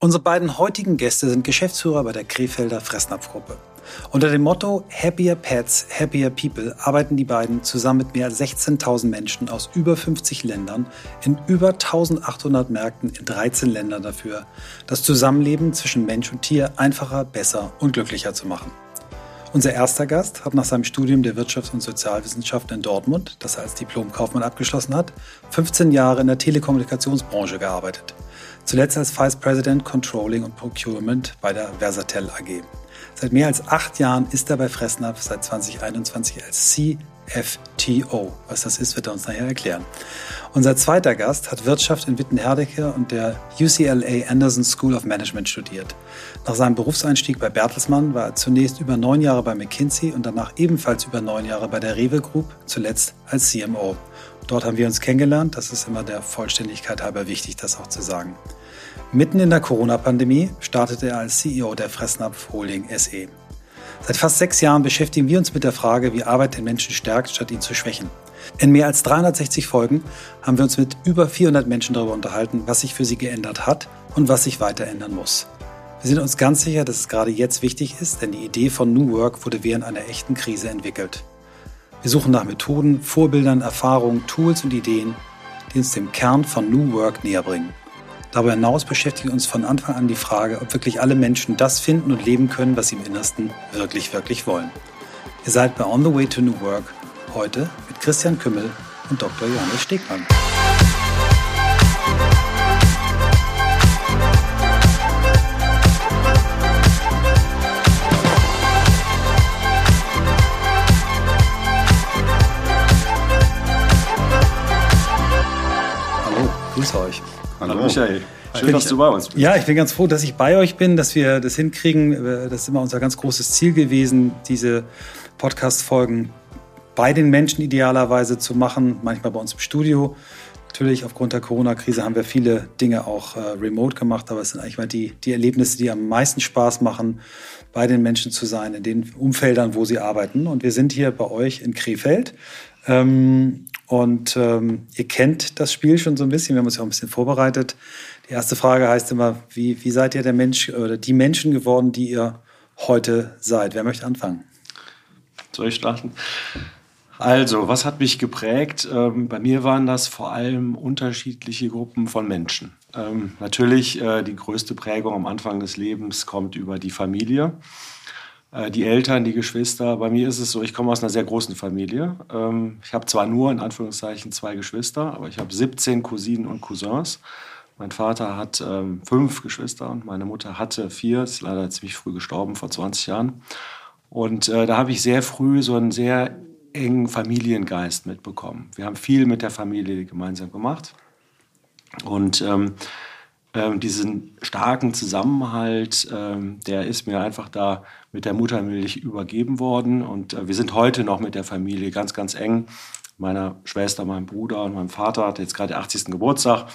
Unsere beiden heutigen Gäste sind Geschäftsführer bei der Krefelder Fressnapf-Gruppe. Unter dem Motto Happier Pets, Happier People arbeiten die beiden zusammen mit mehr als 16.000 Menschen aus über 50 Ländern in über 1800 Märkten in 13 Ländern dafür, das Zusammenleben zwischen Mensch und Tier einfacher, besser und glücklicher zu machen. Unser erster Gast hat nach seinem Studium der Wirtschafts- und Sozialwissenschaften in Dortmund, das er als Diplomkaufmann abgeschlossen hat, 15 Jahre in der Telekommunikationsbranche gearbeitet. Zuletzt als Vice President Controlling und Procurement bei der Versatel AG. Seit mehr als acht Jahren ist er bei Fressnapf, seit 2021 als CFTO. Was das ist, wird er uns nachher erklären. Unser zweiter Gast hat Wirtschaft in Wittenherdecke und der UCLA Anderson School of Management studiert. Nach seinem Berufseinstieg bei Bertelsmann war er zunächst über neun Jahre bei McKinsey und danach ebenfalls über neun Jahre bei der Rewe Group, zuletzt als CMO. Dort haben wir uns kennengelernt. Das ist immer der Vollständigkeit halber wichtig, das auch zu sagen. Mitten in der Corona-Pandemie startete er als CEO der Fressnapf Holding SE. Seit fast sechs Jahren beschäftigen wir uns mit der Frage, wie Arbeit den Menschen stärkt, statt ihn zu schwächen. In mehr als 360 Folgen haben wir uns mit über 400 Menschen darüber unterhalten, was sich für sie geändert hat und was sich weiter ändern muss. Wir sind uns ganz sicher, dass es gerade jetzt wichtig ist, denn die Idee von New Work wurde während einer echten Krise entwickelt. Wir suchen nach Methoden, Vorbildern, Erfahrungen, Tools und Ideen, die uns dem Kern von New Work näher bringen. Darüber hinaus beschäftigt uns von Anfang an die Frage, ob wirklich alle Menschen das finden und leben können, was sie im Innersten wirklich, wirklich wollen. Ihr seid bei On the Way to New Work heute mit Christian Kümmel und Dr. Johannes Stegmann. Grüße euch. Hallo, Hallo Michael. Schön, dass du bei uns bist. Ja, ich bin ganz froh, dass ich bei euch bin, dass wir das hinkriegen. Das ist immer unser ganz großes Ziel gewesen, diese Podcast-Folgen bei den Menschen idealerweise zu machen, manchmal bei uns im Studio. Natürlich, aufgrund der Corona-Krise haben wir viele Dinge auch äh, remote gemacht, aber es sind eigentlich mal die, die Erlebnisse, die am meisten Spaß machen, bei den Menschen zu sein, in den Umfeldern, wo sie arbeiten. Und wir sind hier bei euch in Krefeld. Ähm, und ähm, ihr kennt das Spiel schon so ein bisschen, wir haben uns ja auch ein bisschen vorbereitet. Die erste Frage heißt immer, wie, wie seid ihr der Mensch oder die Menschen geworden, die ihr heute seid? Wer möchte anfangen? Soll ich starten? Also, was hat mich geprägt? Ähm, bei mir waren das vor allem unterschiedliche Gruppen von Menschen. Ähm, natürlich äh, die größte Prägung am Anfang des Lebens kommt über die Familie. Äh, die Eltern, die Geschwister. Bei mir ist es so, ich komme aus einer sehr großen Familie. Ähm, ich habe zwar nur in Anführungszeichen zwei Geschwister, aber ich habe 17 Cousinen und Cousins. Mein Vater hat ähm, fünf Geschwister und meine Mutter hatte vier, ist leider ziemlich früh gestorben, vor 20 Jahren. Und äh, da habe ich sehr früh so einen sehr engen Familiengeist mitbekommen. Wir haben viel mit der Familie gemeinsam gemacht. Und ähm, ähm, diesen starken Zusammenhalt, ähm, der ist mir einfach da mit der Muttermilch übergeben worden. Und äh, wir sind heute noch mit der Familie ganz, ganz eng. Meiner Schwester, meinem Bruder und meinem Vater hat jetzt gerade 80. Geburtstag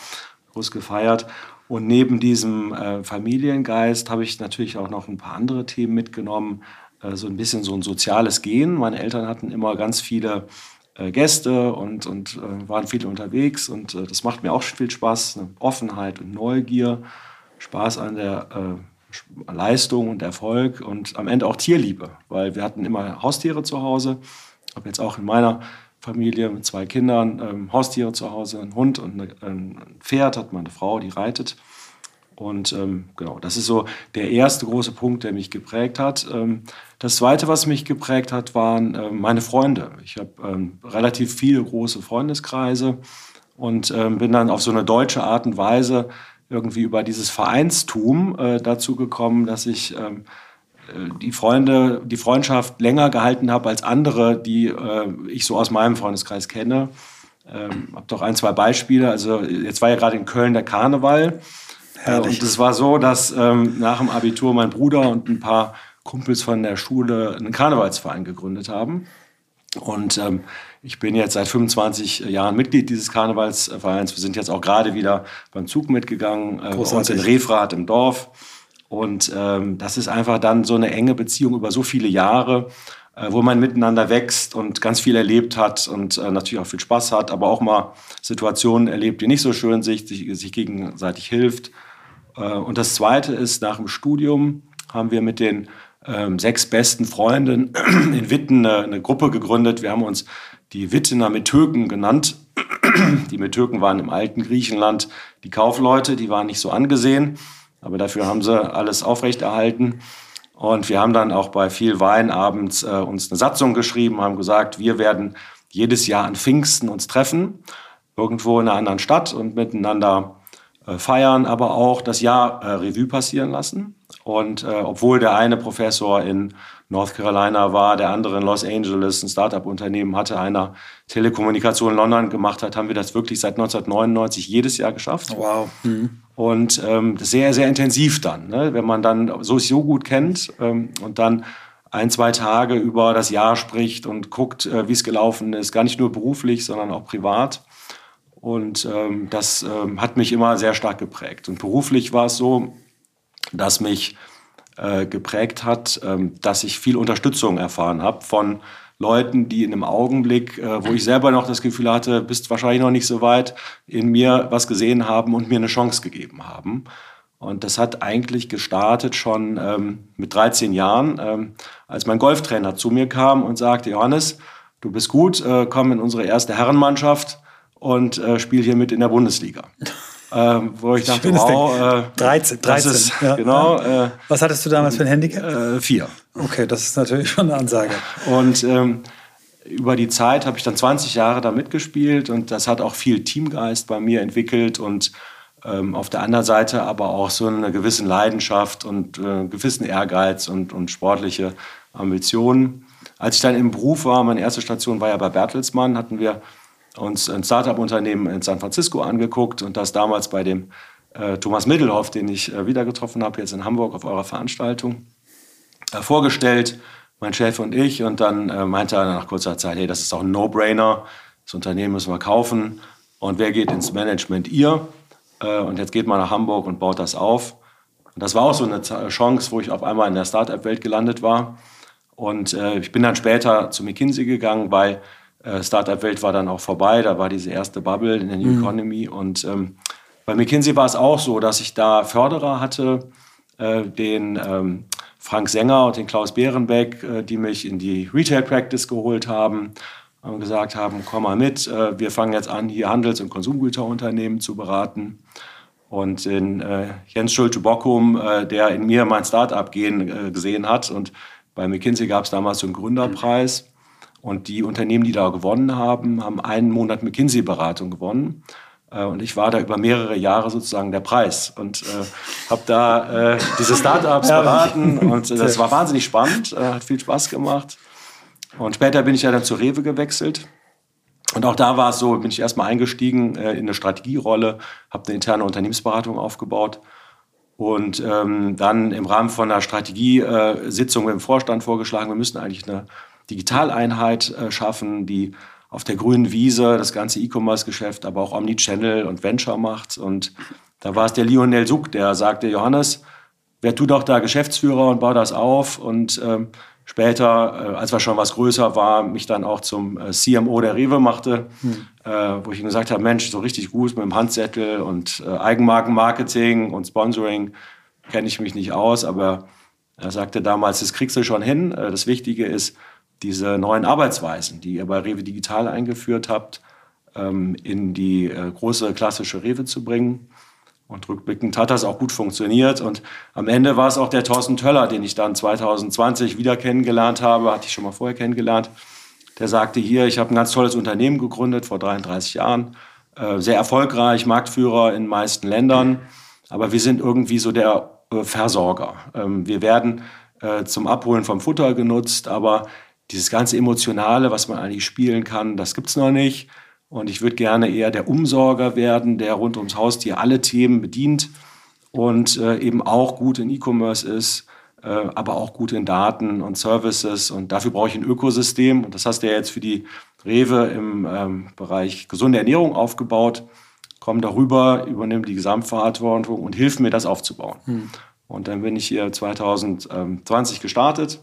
groß gefeiert. Und neben diesem äh, Familiengeist habe ich natürlich auch noch ein paar andere Themen mitgenommen. Äh, so ein bisschen so ein soziales Gehen. Meine Eltern hatten immer ganz viele Gäste und, und äh, waren viel unterwegs und äh, das macht mir auch viel Spaß. Eine Offenheit und Neugier, Spaß an der äh, Leistung und Erfolg und am Ende auch Tierliebe, weil wir hatten immer Haustiere zu Hause. Ich habe jetzt auch in meiner Familie mit zwei Kindern ähm, Haustiere zu Hause, ein Hund und eine, ein Pferd hat meine Frau, die reitet. Und ähm, genau, das ist so der erste große Punkt, der mich geprägt hat. Ähm, das zweite, was mich geprägt hat, waren äh, meine Freunde. Ich habe ähm, relativ viele große Freundeskreise und ähm, bin dann auf so eine deutsche Art und Weise irgendwie über dieses Vereinstum äh, dazu gekommen, dass ich ähm, äh, die Freunde, die Freundschaft länger gehalten habe als andere, die äh, ich so aus meinem Freundeskreis kenne. Ähm, habe doch ein, zwei Beispiele. Also jetzt war ja gerade in Köln der Karneval. Herrlich. Und es war so, dass ähm, nach dem Abitur mein Bruder und ein paar Kumpels von der Schule einen Karnevalsverein gegründet haben. Und ähm, ich bin jetzt seit 25 Jahren Mitglied dieses Karnevalsvereins. Wir sind jetzt auch gerade wieder beim Zug mitgegangen, äh, bei uns in Refrath im Dorf. Und ähm, das ist einfach dann so eine enge Beziehung über so viele Jahre, äh, wo man miteinander wächst und ganz viel erlebt hat und äh, natürlich auch viel Spaß hat, aber auch mal Situationen erlebt, die nicht so schön sind, sich, sich gegenseitig hilft. Äh, und das Zweite ist, nach dem Studium haben wir mit den ähm, sechs besten Freunden in Witten eine, eine, Gruppe gegründet. Wir haben uns die Wittener Methöken genannt. Die Methöken waren im alten Griechenland die Kaufleute, die waren nicht so angesehen, aber dafür haben sie alles aufrechterhalten. Und wir haben dann auch bei viel Wein abends äh, uns eine Satzung geschrieben, haben gesagt, wir werden jedes Jahr an Pfingsten uns treffen, irgendwo in einer anderen Stadt und miteinander feiern, aber auch das Jahr äh, Revue passieren lassen. Und äh, obwohl der eine Professor in North Carolina war, der andere in Los Angeles ein Startup-Unternehmen hatte, einer Telekommunikation in London gemacht hat, haben wir das wirklich seit 1999 jedes Jahr geschafft. Wow. Mhm. Und ähm, sehr, sehr intensiv dann, ne? wenn man dann so so gut kennt ähm, und dann ein, zwei Tage über das Jahr spricht und guckt, äh, wie es gelaufen ist, gar nicht nur beruflich, sondern auch privat. Und ähm, das ähm, hat mich immer sehr stark geprägt. Und beruflich war es so, dass mich äh, geprägt hat, ähm, dass ich viel Unterstützung erfahren habe von Leuten, die in einem Augenblick, äh, wo ich selber noch das Gefühl hatte, bist wahrscheinlich noch nicht so weit, in mir was gesehen haben und mir eine Chance gegeben haben. Und das hat eigentlich gestartet schon ähm, mit 13 Jahren, ähm, als mein Golftrainer zu mir kam und sagte, Johannes, du bist gut, äh, komm in unsere erste Herrenmannschaft und äh, spiele hier mit in der Bundesliga. Ähm, wo ich dachte, wow, äh, 13, 13 ist, ja. genau. Äh, Was hattest du damals für ein Handicap? Äh, vier. Okay, das ist natürlich schon eine Ansage. Und ähm, über die Zeit habe ich dann 20 Jahre da mitgespielt und das hat auch viel Teamgeist bei mir entwickelt und ähm, auf der anderen Seite aber auch so eine gewisse Leidenschaft und äh, gewissen Ehrgeiz und, und sportliche Ambitionen. Als ich dann im Beruf war, meine erste Station war ja bei Bertelsmann, hatten wir uns ein Startup-Unternehmen in San Francisco angeguckt und das damals bei dem äh, Thomas Middelhoff, den ich äh, wieder getroffen habe, jetzt in Hamburg auf eurer Veranstaltung, äh, vorgestellt, mein Chef und ich. Und dann äh, meinte er nach kurzer Zeit, hey, das ist auch ein No-Brainer, das Unternehmen müssen wir kaufen. Und wer geht ins Management? Ihr. Äh, und jetzt geht mal nach Hamburg und baut das auf. Und das war auch so eine Chance, wo ich auf einmal in der Startup-Welt gelandet war. Und äh, ich bin dann später zu McKinsey gegangen, weil Startup-Welt war dann auch vorbei. Da war diese erste Bubble in der New mhm. Economy. Und ähm, bei McKinsey war es auch so, dass ich da Förderer hatte, äh, den ähm, Frank Sänger und den Klaus Behrenbeck, äh, die mich in die Retail Practice geholt haben und gesagt haben, komm mal mit, äh, wir fangen jetzt an, hier Handels- und Konsumgüterunternehmen zu beraten. Und in äh, Jens Schulte-Bockum, äh, der in mir mein Startup gehen gesehen hat. Und bei McKinsey gab es damals so einen Gründerpreis. Und die Unternehmen, die da gewonnen haben, haben einen Monat McKinsey-Beratung gewonnen. Äh, und ich war da über mehrere Jahre sozusagen der Preis und äh, habe da äh, diese Startups beraten und äh, das war wahnsinnig spannend, äh, hat viel Spaß gemacht. Und später bin ich ja dann zu Rewe gewechselt. Und auch da war es so, bin ich erstmal eingestiegen äh, in eine Strategierolle, habe eine interne Unternehmensberatung aufgebaut und ähm, dann im Rahmen von einer Strategiesitzung mit dem Vorstand vorgeschlagen, wir müssen eigentlich eine Digitaleinheit äh, schaffen, die auf der grünen Wiese das ganze E-Commerce-Geschäft, aber auch Omnichannel und Venture macht. Und da war es der Lionel Suck, der sagte, Johannes, wer tut doch da Geschäftsführer und bau das auf? Und ähm, später, äh, als wir schon was größer war, mich dann auch zum äh, CMO der Rewe machte, hm. äh, wo ich ihm gesagt habe, Mensch, so richtig gut mit dem Handzettel und äh, Eigenmarkenmarketing und Sponsoring kenne ich mich nicht aus, aber er sagte damals, das kriegst du schon hin. Äh, das Wichtige ist, diese neuen Arbeitsweisen, die ihr bei Rewe Digital eingeführt habt, ähm, in die äh, große klassische Rewe zu bringen. Und rückblickend hat das auch gut funktioniert. Und am Ende war es auch der Thorsten Töller, den ich dann 2020 wieder kennengelernt habe, hatte ich schon mal vorher kennengelernt. Der sagte hier, ich habe ein ganz tolles Unternehmen gegründet vor 33 Jahren, äh, sehr erfolgreich, Marktführer in den meisten Ländern. Aber wir sind irgendwie so der äh, Versorger. Ähm, wir werden zum Abholen vom Futter genutzt, aber dieses ganze Emotionale, was man eigentlich spielen kann, das gibt es noch nicht. Und ich würde gerne eher der Umsorger werden, der rund ums Haustier alle Themen bedient und äh, eben auch gut in E-Commerce ist, äh, aber auch gut in Daten und Services. Und dafür brauche ich ein Ökosystem. Und das hast du ja jetzt für die Rewe im ähm, Bereich gesunde Ernährung aufgebaut. Komm darüber, übernimm die Gesamtverantwortung und hilf mir, das aufzubauen. Hm. Und dann bin ich hier 2020 gestartet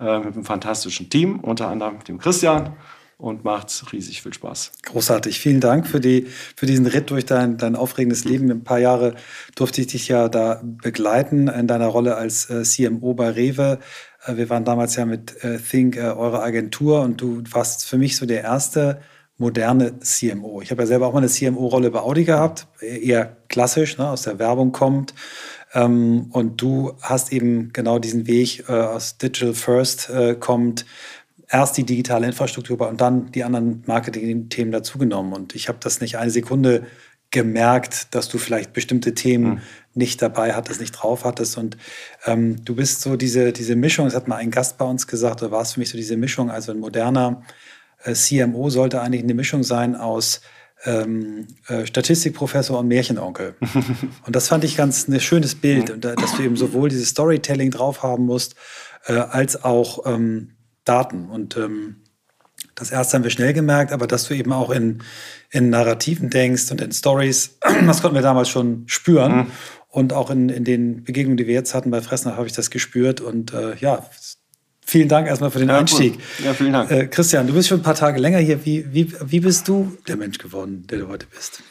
äh, mit einem fantastischen Team, unter anderem dem Christian und macht riesig viel Spaß. Großartig. Vielen Dank für, die, für diesen Ritt durch dein, dein aufregendes Leben. Ein paar Jahre durfte ich dich ja da begleiten in deiner Rolle als äh, CMO bei Rewe. Äh, wir waren damals ja mit äh, Think, äh, eure Agentur, und du warst für mich so der erste moderne CMO. Ich habe ja selber auch mal eine CMO-Rolle bei Audi gehabt, eher klassisch, ne, aus der Werbung kommt. Ähm, und du hast eben genau diesen Weg äh, aus Digital First äh, kommt, erst die digitale Infrastruktur und dann die anderen Marketing-Themen dazugenommen. Und ich habe das nicht eine Sekunde gemerkt, dass du vielleicht bestimmte Themen mhm. nicht dabei hattest, nicht drauf hattest. Und ähm, du bist so diese, diese Mischung, das hat mal ein Gast bei uns gesagt, oder war es für mich so diese Mischung, also ein moderner äh, CMO sollte eigentlich eine Mischung sein aus ähm, äh, Statistikprofessor und Märchenonkel. und das fand ich ganz ein schönes Bild, und, dass du eben sowohl dieses Storytelling drauf haben musst, äh, als auch ähm, Daten. Und ähm, das erste haben wir schnell gemerkt, aber dass du eben auch in, in Narrativen denkst und in Stories, das konnten wir damals schon spüren. Mhm. Und auch in, in den Begegnungen, die wir jetzt hatten bei Fressnach, habe ich das gespürt. Und äh, ja, vielen Dank erstmal für den ja, Einstieg. Cool. Ja, vielen Dank. Äh, Christian, du bist schon ein paar Tage länger hier. Wie, wie, wie bist du der Mensch geworden, der du heute bist?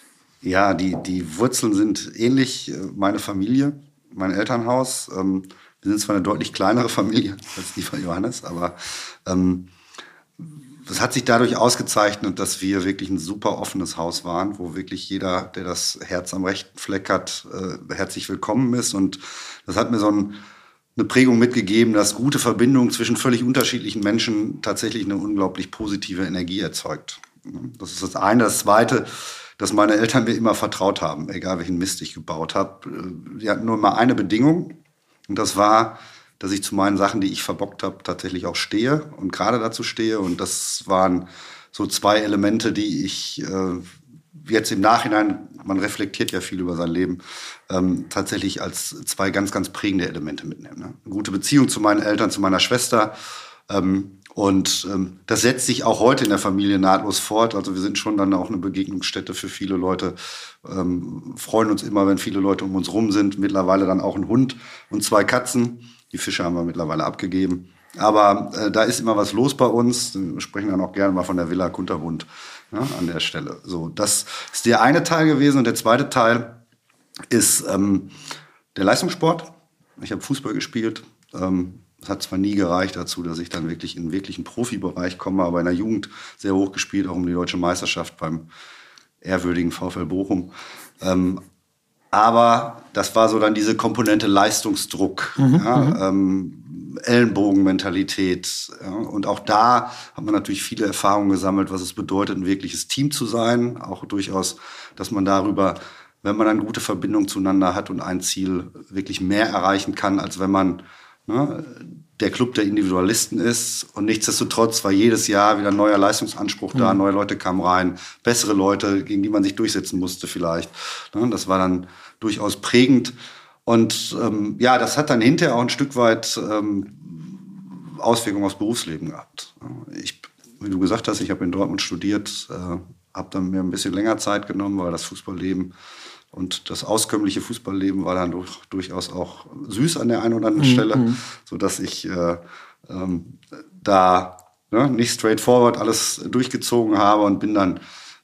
Ja, die, die Wurzeln sind ähnlich. Meine Familie, mein Elternhaus. Ähm, wir sind zwar eine deutlich kleinere Familie als die von Johannes, aber ähm, das hat sich dadurch ausgezeichnet, dass wir wirklich ein super offenes Haus waren, wo wirklich jeder, der das Herz am rechten Fleck hat, äh, herzlich willkommen ist. Und das hat mir so ein, eine Prägung mitgegeben, dass gute Verbindungen zwischen völlig unterschiedlichen Menschen tatsächlich eine unglaublich positive Energie erzeugt. Das ist das eine. Das zweite, dass meine Eltern mir immer vertraut haben, egal welchen Mist ich gebaut habe. Die hatten nur immer eine Bedingung. Und das war, dass ich zu meinen Sachen, die ich verbockt habe, tatsächlich auch stehe und gerade dazu stehe. Und das waren so zwei Elemente, die ich äh, jetzt im Nachhinein, man reflektiert ja viel über sein Leben, ähm, tatsächlich als zwei ganz, ganz prägende Elemente mitnehme. Ne? Eine gute Beziehung zu meinen Eltern, zu meiner Schwester. Ähm, und ähm, das setzt sich auch heute in der Familie nahtlos fort. Also wir sind schon dann auch eine Begegnungsstätte für viele Leute. Ähm, freuen uns immer, wenn viele Leute um uns rum sind. Mittlerweile dann auch ein Hund und zwei Katzen. Die Fische haben wir mittlerweile abgegeben. Aber äh, da ist immer was los bei uns. Wir sprechen dann auch gerne mal von der Villa Kunterbund ja, an der Stelle. So, das ist der eine Teil gewesen. Und der zweite Teil ist ähm, der Leistungssport. Ich habe Fußball gespielt. Ähm, es hat zwar nie gereicht dazu, dass ich dann wirklich in den wirklichen Profibereich komme, aber in der Jugend sehr hoch gespielt, auch um die deutsche Meisterschaft beim ehrwürdigen VfL Bochum. Ähm, aber das war so dann diese Komponente Leistungsdruck, mhm, ja, mhm. ähm, Ellenbogenmentalität. Ja, und auch da hat man natürlich viele Erfahrungen gesammelt, was es bedeutet, ein wirkliches Team zu sein. Auch durchaus, dass man darüber, wenn man eine gute Verbindung zueinander hat und ein Ziel wirklich mehr erreichen kann, als wenn man ne, der Club der Individualisten ist. Und nichtsdestotrotz war jedes Jahr wieder ein neuer Leistungsanspruch da, mhm. neue Leute kamen rein, bessere Leute, gegen die man sich durchsetzen musste vielleicht. Ne, das war dann durchaus prägend. Und ähm, ja, das hat dann hinterher auch ein Stück weit ähm, Auswirkungen aufs Berufsleben gehabt. Ich, wie du gesagt hast, ich habe in Dortmund studiert, äh, habe dann mir ein bisschen länger Zeit genommen, weil das Fußballleben und das auskömmliche Fußballleben war dann durch, durchaus auch süß an der einen oder anderen mhm. Stelle, sodass ich äh, ähm, da ne, nicht straightforward alles durchgezogen habe und bin dann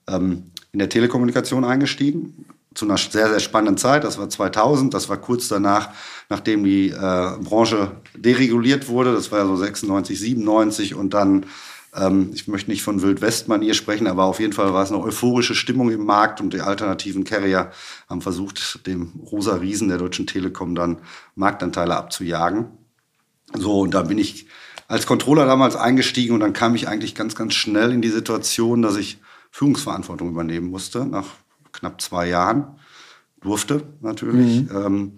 ähm, in der Telekommunikation eingestiegen. Zu einer sehr, sehr spannenden Zeit. Das war 2000. Das war kurz danach, nachdem die äh, Branche dereguliert wurde. Das war ja so 96, 97. Und dann ähm, ich möchte nicht von Wild West-Manier sprechen, aber auf jeden Fall war es eine euphorische Stimmung im Markt und die alternativen Carrier haben versucht, dem rosa Riesen der Deutschen Telekom dann Marktanteile abzujagen. So, und da bin ich als Controller damals eingestiegen und dann kam ich eigentlich ganz, ganz schnell in die Situation, dass ich Führungsverantwortung übernehmen musste, nach knapp zwei Jahren. Durfte natürlich. Mhm. Ähm,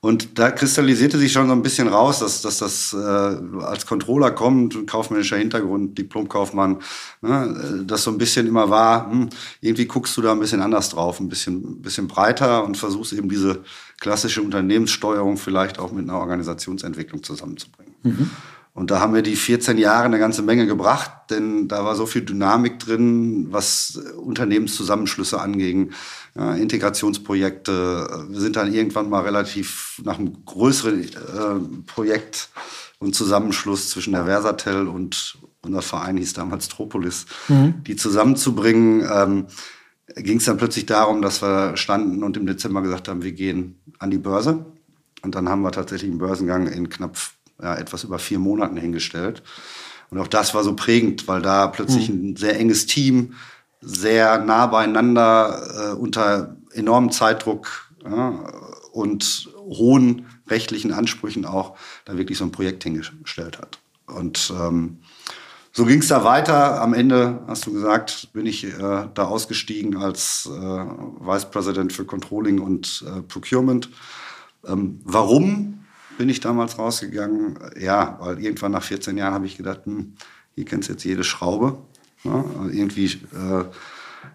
und da kristallisierte sich schon so ein bisschen raus, dass, dass das äh, als Controller kommt, kaufmännischer Hintergrund, Diplomkaufmann, ne, das so ein bisschen immer war, hm, irgendwie guckst du da ein bisschen anders drauf, ein bisschen, bisschen breiter und versuchst eben diese klassische Unternehmenssteuerung vielleicht auch mit einer Organisationsentwicklung zusammenzubringen. Mhm. Und da haben wir die 14 Jahre eine ganze Menge gebracht, denn da war so viel Dynamik drin, was Unternehmenszusammenschlüsse anging, ja, Integrationsprojekte. Wir sind dann irgendwann mal relativ nach einem größeren äh, Projekt und Zusammenschluss zwischen der Versatel und unser Verein hieß damals Tropolis, mhm. die zusammenzubringen. Ähm, ging es dann plötzlich darum, dass wir standen und im Dezember gesagt haben, wir gehen an die Börse. Und dann haben wir tatsächlich einen Börsengang in knapp ja, etwas über vier Monaten hingestellt. Und auch das war so prägend, weil da plötzlich mhm. ein sehr enges Team, sehr nah beieinander, äh, unter enormem Zeitdruck ja, und hohen rechtlichen Ansprüchen auch da wirklich so ein Projekt hingestellt hat. Und ähm, so ging es da weiter. Am Ende, hast du gesagt, bin ich äh, da ausgestiegen als äh, Vice President für Controlling und äh, Procurement. Ähm, warum bin ich damals rausgegangen? Ja, weil irgendwann nach 14 Jahren habe ich gedacht, hm, hier kennst du jetzt jede Schraube. Ja, also irgendwie äh,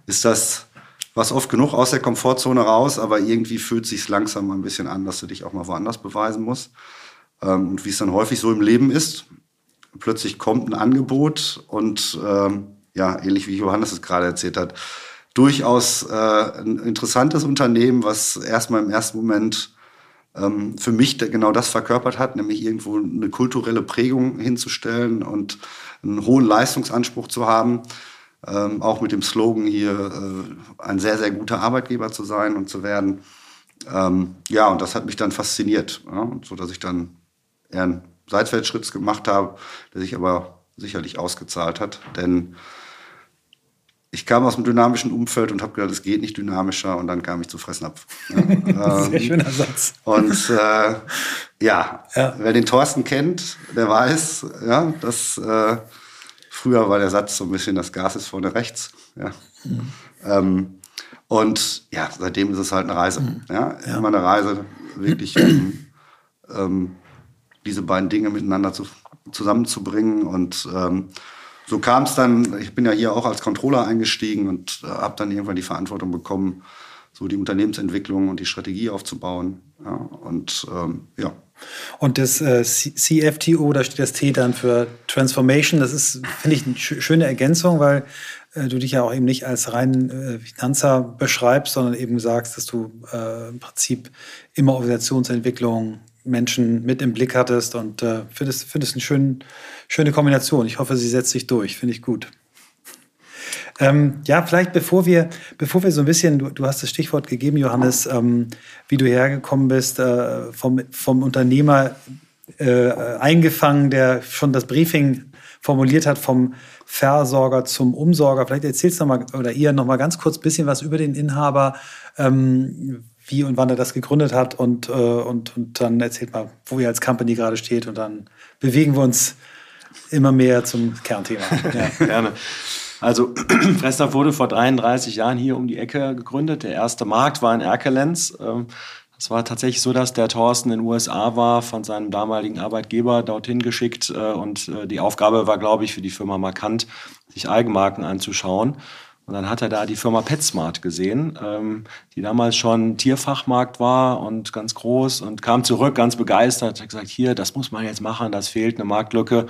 ist das was oft genug aus der Komfortzone raus, aber irgendwie fühlt sich langsam ein bisschen an, dass du dich auch mal woanders beweisen musst. Ähm, und wie es dann häufig so im Leben ist, plötzlich kommt ein Angebot und ähm, ja, ähnlich wie Johannes es gerade erzählt hat, durchaus äh, ein interessantes Unternehmen, was erstmal im ersten Moment ähm, für mich genau das verkörpert hat, nämlich irgendwo eine kulturelle Prägung hinzustellen und einen hohen Leistungsanspruch zu haben. Ähm, auch mit dem Slogan hier, äh, ein sehr, sehr guter Arbeitgeber zu sein und zu werden. Ähm, ja, und das hat mich dann fasziniert, ja, so dass ich dann eher einen Seitwärtsschritt gemacht habe, der sich aber sicherlich ausgezahlt hat. Denn ich kam aus einem dynamischen Umfeld und habe gedacht, es geht nicht dynamischer und dann kam ich zu Fressnapf. Ja, Sehr ähm, schöner Satz. Und äh, ja, ja, wer den Thorsten kennt, der weiß, ja, dass äh, früher war der Satz so ein bisschen, das Gas ist vorne rechts. Ja. Mhm. Ähm, und ja, seitdem ist es halt eine Reise. Mhm. Ja, ja. immer eine Reise, wirklich um ähm, diese beiden Dinge miteinander zu, zusammenzubringen und ähm, so kam es dann, ich bin ja hier auch als Controller eingestiegen und äh, habe dann irgendwann die Verantwortung bekommen, so die Unternehmensentwicklung und die Strategie aufzubauen. Ja, und ähm, ja. Und das äh, CFTO, da steht das T dann für Transformation. Das ist, finde ich, eine schöne Ergänzung, weil äh, du dich ja auch eben nicht als rein äh, Finanzer beschreibst, sondern eben sagst, dass du äh, im Prinzip immer Organisationsentwicklung, Menschen mit im Blick hattest und äh, finde es, find es eine schön, schöne Kombination. Ich hoffe, sie setzt sich durch. Finde ich gut. Ähm, ja, vielleicht bevor wir, bevor wir so ein bisschen, du, du hast das Stichwort gegeben, Johannes, ähm, wie du hergekommen bist, äh, vom, vom Unternehmer äh, eingefangen, der schon das Briefing formuliert hat, vom Versorger zum Umsorger. Vielleicht erzählst du noch mal, oder ihr noch mal ganz kurz ein bisschen was über den Inhaber. Ähm, wie und wann er das gegründet hat und, äh, und, und dann erzählt mal, wo ihr als Company gerade steht und dann bewegen wir uns immer mehr zum Kernthema. Ja. Gerne. Also Fressnapf wurde vor 33 Jahren hier um die Ecke gegründet. Der erste Markt war in Erkelenz. Ähm, es war tatsächlich so, dass der Thorsten in den USA war, von seinem damaligen Arbeitgeber dorthin geschickt. Äh, und äh, die Aufgabe war, glaube ich, für die Firma Markant, sich Eigenmarken anzuschauen. Und dann hat er da die Firma PetSmart gesehen, ähm, die damals schon Tierfachmarkt war und ganz groß und kam zurück ganz begeistert, hat gesagt, hier, das muss man jetzt machen, das fehlt eine Marktlücke.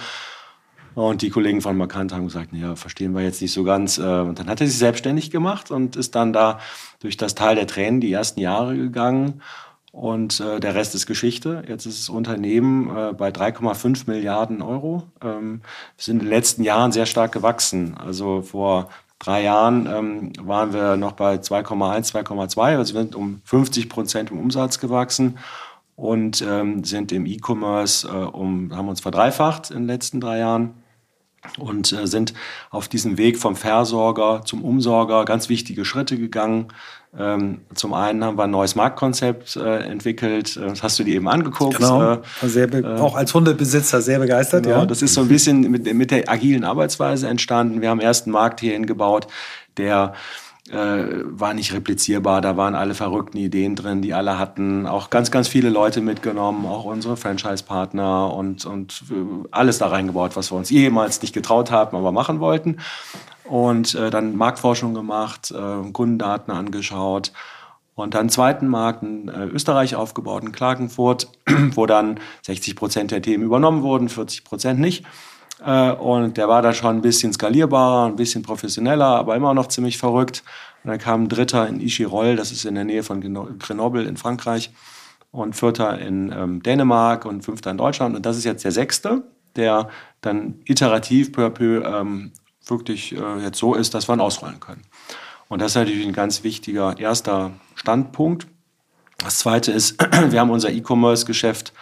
Und die Kollegen von Markant haben gesagt, ja, verstehen wir jetzt nicht so ganz. Äh, und dann hat er sich selbstständig gemacht und ist dann da durch das Tal der Tränen die ersten Jahre gegangen. Und äh, der Rest ist Geschichte. Jetzt ist das Unternehmen äh, bei 3,5 Milliarden Euro. Ähm, wir sind in den letzten Jahren sehr stark gewachsen. Also vor drei Jahren ähm, waren wir noch bei 2,1, 2,2. Also wir sind um 50 Prozent im Umsatz gewachsen und ähm, sind im E-Commerce äh, um, haben uns verdreifacht in den letzten drei Jahren und äh, sind auf diesem Weg vom Versorger zum Umsorger ganz wichtige Schritte gegangen. Ähm, zum einen haben wir ein neues Marktkonzept äh, entwickelt. Äh, das hast du dir eben angeguckt. Genau. Äh, äh, auch als Hundebesitzer sehr begeistert. Genau, ja. Das ist so ein bisschen mit, mit der agilen Arbeitsweise entstanden. Wir haben ersten Markt hierhin gebaut, der äh, war nicht replizierbar. Da waren alle verrückten Ideen drin, die alle hatten. Auch ganz, ganz viele Leute mitgenommen, auch unsere Franchise-Partner und, und alles da reingebaut, was wir uns jemals nicht getraut haben, aber machen wollten. Und äh, dann Marktforschung gemacht, äh, Kundendaten angeschaut. Und dann zweiten Markt in äh, Österreich aufgebaut, in Klagenfurt, wo dann 60 Prozent der Themen übernommen wurden, 40 Prozent nicht. Äh, und der war da schon ein bisschen skalierbarer, ein bisschen professioneller, aber immer noch ziemlich verrückt. Und dann kam ein dritter in Ischirol, das ist in der Nähe von Grenoble in Frankreich. Und vierter in ähm, Dänemark und fünfter in Deutschland. Und das ist jetzt der sechste. der dann iterativ peu à peu ähm, wirklich äh, jetzt so ist, dass wir ihn ausrollen können. Und das ist natürlich ein ganz wichtiger erster Standpunkt. Das zweite ist, wir haben unser E-Commerce-Geschäft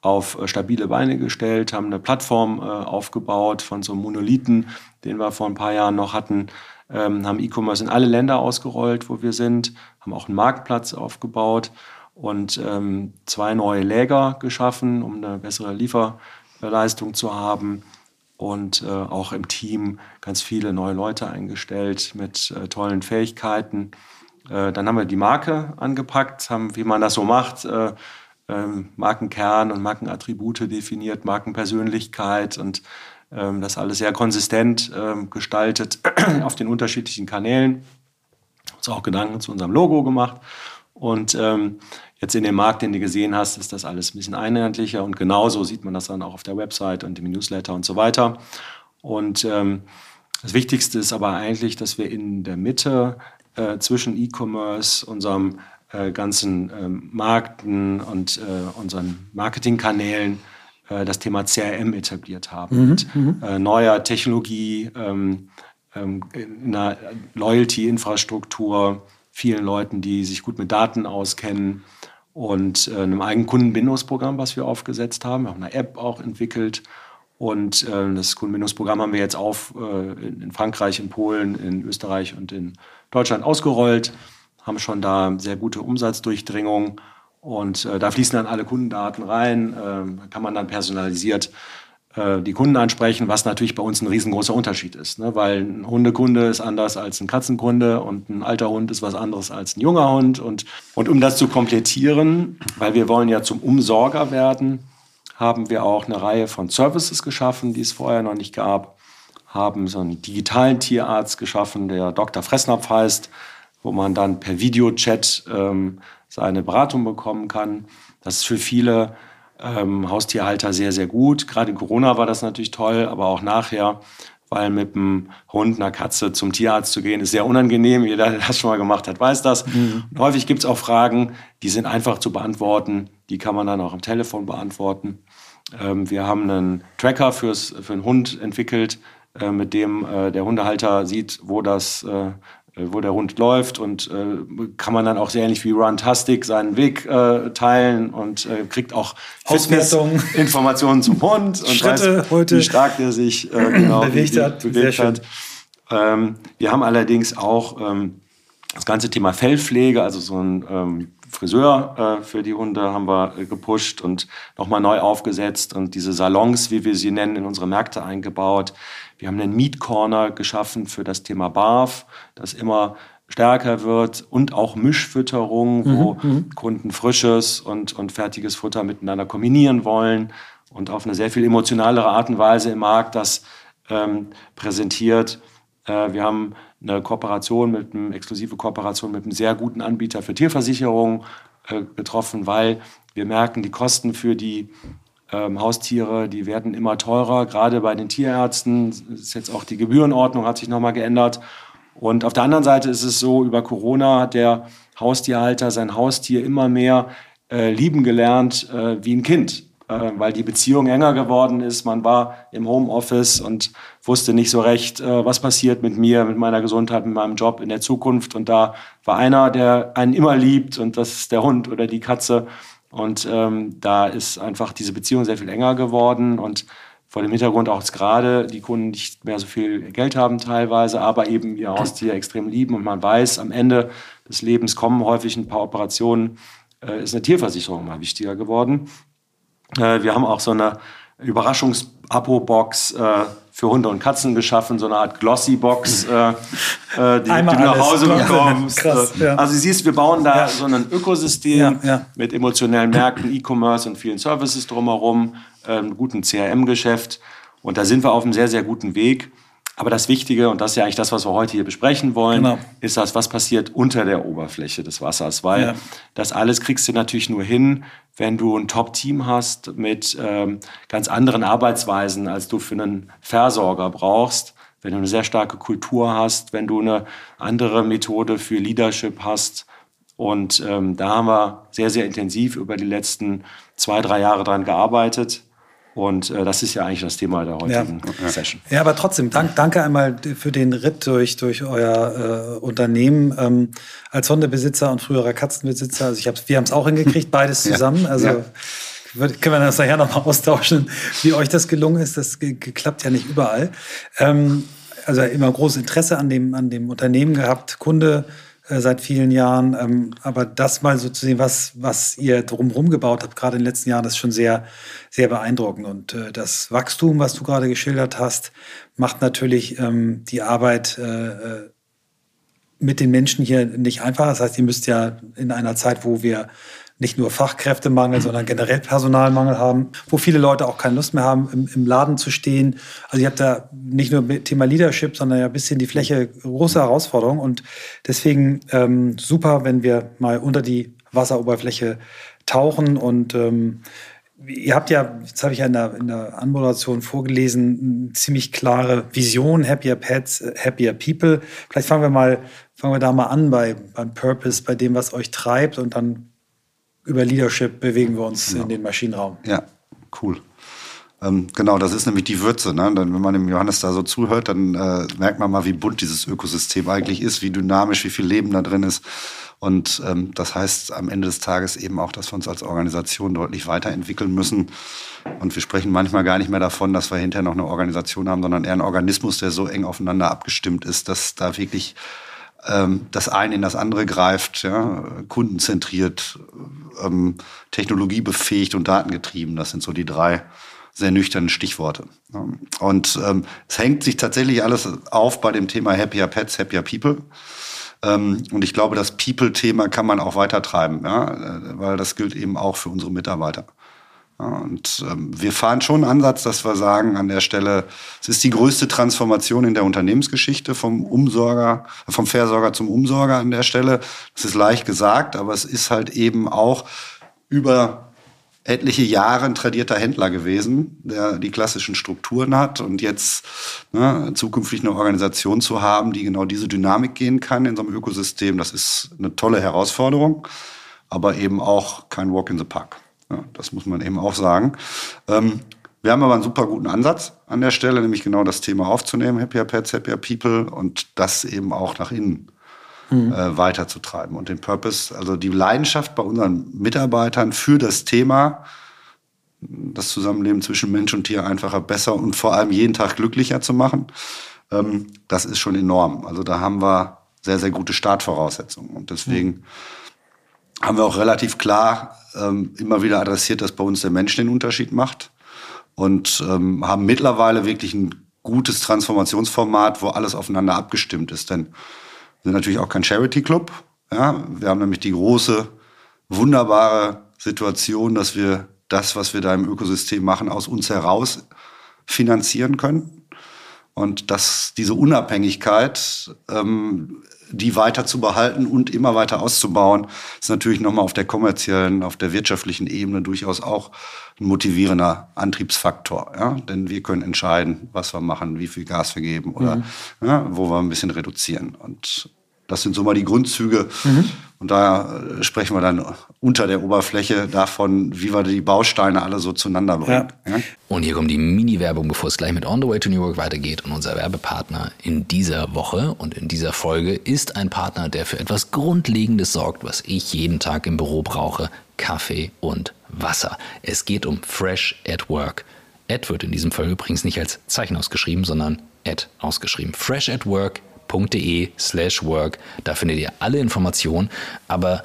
auf äh, stabile Beine gestellt, haben eine Plattform äh, aufgebaut von so einem Monolithen, den wir vor ein paar Jahren noch hatten, ähm, haben E-Commerce in alle Länder ausgerollt, wo wir sind, haben auch einen Marktplatz aufgebaut und ähm, zwei neue Läger geschaffen, um eine bessere Lieferleistung zu haben und äh, auch im Team ganz viele neue Leute eingestellt mit äh, tollen Fähigkeiten. Äh, dann haben wir die Marke angepackt, haben, wie man das so macht, äh, ähm, Markenkern und Markenattribute definiert, Markenpersönlichkeit und ähm, das alles sehr konsistent ähm, gestaltet auf den unterschiedlichen Kanälen. Uns auch Gedanken zu unserem Logo gemacht. Und ähm, jetzt in dem Markt, den du gesehen hast, ist das alles ein bisschen einheitlicher. Und genauso sieht man das dann auch auf der Website und im Newsletter und so weiter. Und ähm, das Wichtigste ist aber eigentlich, dass wir in der Mitte äh, zwischen E-Commerce, unserem äh, ganzen ähm, Markten und äh, unseren Marketingkanälen äh, das Thema CRM etabliert haben. Mhm, mit mhm. äh, neuer Technologie, ähm, ähm, einer Loyalty-Infrastruktur, vielen Leuten, die sich gut mit Daten auskennen und äh, einem eigenen Kundenbindungsprogramm, was wir aufgesetzt haben. Wir haben eine App auch entwickelt. Und äh, das Kundenbindungsprogramm haben wir jetzt auf äh, in Frankreich, in Polen, in Österreich und in Deutschland ausgerollt, haben schon da sehr gute Umsatzdurchdringung und äh, da fließen dann alle Kundendaten rein, äh, kann man dann personalisiert die Kunden ansprechen, was natürlich bei uns ein riesengroßer Unterschied ist. Ne? Weil ein Hundekunde ist anders als ein Katzenkunde und ein alter Hund ist was anderes als ein junger Hund. Und, und um das zu komplettieren, weil wir wollen ja zum Umsorger werden, haben wir auch eine Reihe von Services geschaffen, die es vorher noch nicht gab. Haben so einen digitalen Tierarzt geschaffen, der Dr. Fressnapf heißt, wo man dann per Videochat ähm, seine Beratung bekommen kann. Das ist für viele ähm, Haustierhalter sehr, sehr gut. Gerade in Corona war das natürlich toll, aber auch nachher, weil mit einem Hund, einer Katze zum Tierarzt zu gehen, ist sehr unangenehm. Jeder, der das schon mal gemacht hat, weiß das. Mhm. häufig gibt es auch Fragen, die sind einfach zu beantworten. Die kann man dann auch am Telefon beantworten. Ähm, wir haben einen Tracker fürs, für einen Hund entwickelt, äh, mit dem äh, der Hundehalter sieht, wo das äh, wo der Hund läuft und äh, kann man dann auch sehr ähnlich wie Runtastic seinen Weg äh, teilen und äh, kriegt auch Informationen zum Hund und Schritte weiß, heute wie stark der sich äh, genau bewegt hat. Bewegt hat. Ähm, wir haben allerdings auch ähm, das ganze Thema Fellpflege, also so ein ähm, Friseur äh, für die Hunde haben wir äh, gepusht und nochmal neu aufgesetzt und diese Salons, wie wir sie nennen, in unsere Märkte eingebaut. Wir haben einen Meat Corner geschaffen für das Thema BARF, das immer stärker wird und auch Mischfütterung, wo mhm, mhm, Kunden frisches und, und fertiges Futter miteinander kombinieren wollen und auf eine sehr viel emotionalere Art und Weise im Markt das ähm, präsentiert. Äh, wir haben eine Kooperation mit einem, exklusive Kooperation mit einem sehr guten Anbieter für Tierversicherung äh, getroffen, weil wir merken, die Kosten für die ähm, Haustiere, die werden immer teurer, gerade bei den Tierärzten. Ist jetzt auch die Gebührenordnung hat sich nochmal geändert. Und auf der anderen Seite ist es so, über Corona hat der Haustierhalter sein Haustier immer mehr äh, lieben gelernt äh, wie ein Kind, äh, weil die Beziehung enger geworden ist. Man war im Homeoffice und wusste nicht so recht, äh, was passiert mit mir, mit meiner Gesundheit, mit meinem Job in der Zukunft. Und da war einer, der einen immer liebt und das ist der Hund oder die Katze. Und ähm, da ist einfach diese Beziehung sehr viel enger geworden und vor dem Hintergrund auch gerade die Kunden nicht mehr so viel Geld haben teilweise, aber eben ihr Haustier extrem lieben und man weiß, am Ende des Lebens kommen häufig ein paar Operationen, äh, ist eine Tierversicherung mal wichtiger geworden. Äh, wir haben auch so eine Überraschungs-Abo-Box äh, für Hunde und Katzen geschaffen, so eine Art Glossy-Box, äh, äh, die, du nach Hause bekommst. Krass, ja. Also siehst, wir bauen da ja. so ein Ökosystem ja, mit emotionellen Märkten, E-Commerce und vielen Services drumherum, ähm, guten CRM-Geschäft. Und da sind wir auf einem sehr, sehr guten Weg. Aber das Wichtige, und das ist ja eigentlich das, was wir heute hier besprechen wollen, genau. ist das, was passiert unter der Oberfläche des Wassers. Weil ja. das alles kriegst du natürlich nur hin, wenn du ein Top-Team hast mit ähm, ganz anderen Arbeitsweisen, als du für einen Versorger brauchst. Wenn du eine sehr starke Kultur hast, wenn du eine andere Methode für Leadership hast. Und ähm, da haben wir sehr, sehr intensiv über die letzten zwei, drei Jahre dran gearbeitet. Und äh, das ist ja eigentlich das Thema der heutigen ja. Session. Ja, aber trotzdem, dank, danke einmal für den Ritt durch, durch euer äh, Unternehmen. Ähm, als Hundebesitzer und früherer Katzenbesitzer, also ich hab's, wir haben es auch hingekriegt, beides zusammen. Ja. Also ja. Wird, können wir das nachher nochmal austauschen, wie euch das gelungen ist. Das klappt ja nicht überall. Ähm, also immer großes Interesse an dem, an dem Unternehmen gehabt, Kunde äh, seit vielen Jahren. Ähm, aber das mal so zu sehen, was, was ihr drumherum gebaut habt, gerade in den letzten Jahren, ist schon sehr, sehr beeindruckend. Und äh, das Wachstum, was du gerade geschildert hast, macht natürlich ähm, die Arbeit äh, äh mit den Menschen hier nicht einfacher. Das heißt, ihr müsst ja in einer Zeit, wo wir nicht nur Fachkräftemangel, sondern generell Personalmangel haben, wo viele Leute auch keine Lust mehr haben, im, im Laden zu stehen. Also ihr habt da nicht nur Thema Leadership, sondern ja ein bisschen die Fläche große Herausforderung. Und deswegen ähm, super, wenn wir mal unter die Wasseroberfläche tauchen und ähm, Ihr habt ja, das habe ich ja in der, in der Anmoderation vorgelesen, ziemlich klare Vision, Happier Pets, Happier People. Vielleicht fangen wir mal, fangen wir da mal an bei, beim Purpose, bei dem, was euch treibt und dann über Leadership bewegen wir uns genau. in den Maschinenraum. Ja, cool. Ähm, genau, das ist nämlich die Würze. Ne? Dann, wenn man dem Johannes da so zuhört, dann äh, merkt man mal, wie bunt dieses Ökosystem eigentlich ist, wie dynamisch, wie viel Leben da drin ist. Und ähm, das heißt am Ende des Tages eben auch, dass wir uns als Organisation deutlich weiterentwickeln müssen. Und wir sprechen manchmal gar nicht mehr davon, dass wir hinterher noch eine Organisation haben, sondern eher einen Organismus, der so eng aufeinander abgestimmt ist, dass da wirklich ähm, das eine in das andere greift, ja, kundenzentriert, ähm, technologiebefähigt und datengetrieben. Das sind so die drei sehr nüchternen Stichworte. Und ähm, es hängt sich tatsächlich alles auf bei dem Thema Happier Pets, Happier People. Ähm, und ich glaube, das People-Thema kann man auch weitertreiben, ja, äh, weil das gilt eben auch für unsere Mitarbeiter. Und ähm, wir fahren schon einen Ansatz, dass wir sagen an der Stelle, es ist die größte Transformation in der Unternehmensgeschichte vom Umsorger, vom Versorger zum Umsorger an der Stelle. Das ist leicht gesagt, aber es ist halt eben auch über etliche Jahre ein tradierter Händler gewesen, der die klassischen Strukturen hat und jetzt ne, zukünftig eine Organisation zu haben, die genau diese Dynamik gehen kann in so einem Ökosystem, das ist eine tolle Herausforderung, aber eben auch kein Walk in the Park. Ja, das muss man eben auch sagen. Ähm, wir haben aber einen super guten Ansatz an der Stelle, nämlich genau das Thema aufzunehmen, Happier Pets, Happier People und das eben auch nach innen mhm. äh, weiterzutreiben. Und den Purpose, also die Leidenschaft bei unseren Mitarbeitern für das Thema, das Zusammenleben zwischen Mensch und Tier einfacher, besser und vor allem jeden Tag glücklicher zu machen, ähm, das ist schon enorm. Also da haben wir sehr, sehr gute Startvoraussetzungen. Und deswegen mhm. Haben wir auch relativ klar ähm, immer wieder adressiert, dass bei uns der Mensch den Unterschied macht. Und ähm, haben mittlerweile wirklich ein gutes Transformationsformat, wo alles aufeinander abgestimmt ist. Denn wir sind natürlich auch kein Charity Club. Ja, wir haben nämlich die große, wunderbare Situation, dass wir das, was wir da im Ökosystem machen, aus uns heraus finanzieren können. Und dass diese Unabhängigkeit, ähm, die weiter zu behalten und immer weiter auszubauen, ist natürlich nochmal auf der kommerziellen, auf der wirtschaftlichen Ebene durchaus auch ein motivierender Antriebsfaktor. Ja? Denn wir können entscheiden, was wir machen, wie viel Gas wir geben oder mhm. ja, wo wir ein bisschen reduzieren. Und das sind so mal die Grundzüge. Mhm. Und da äh, sprechen wir dann unter der Oberfläche davon, wie wir die Bausteine alle so zueinander bringen. Ja. Ja? Und hier kommt die Mini-Werbung, bevor es gleich mit On the Way to New York weitergeht. Und unser Werbepartner in dieser Woche und in dieser Folge ist ein Partner, der für etwas Grundlegendes sorgt, was ich jeden Tag im Büro brauche. Kaffee und Wasser. Es geht um Fresh at Work. Ad wird in diesem Fall übrigens nicht als Zeichen ausgeschrieben, sondern Ad ausgeschrieben. Fresh at Work www.ftf.de slash work. Da findet ihr alle Informationen. Aber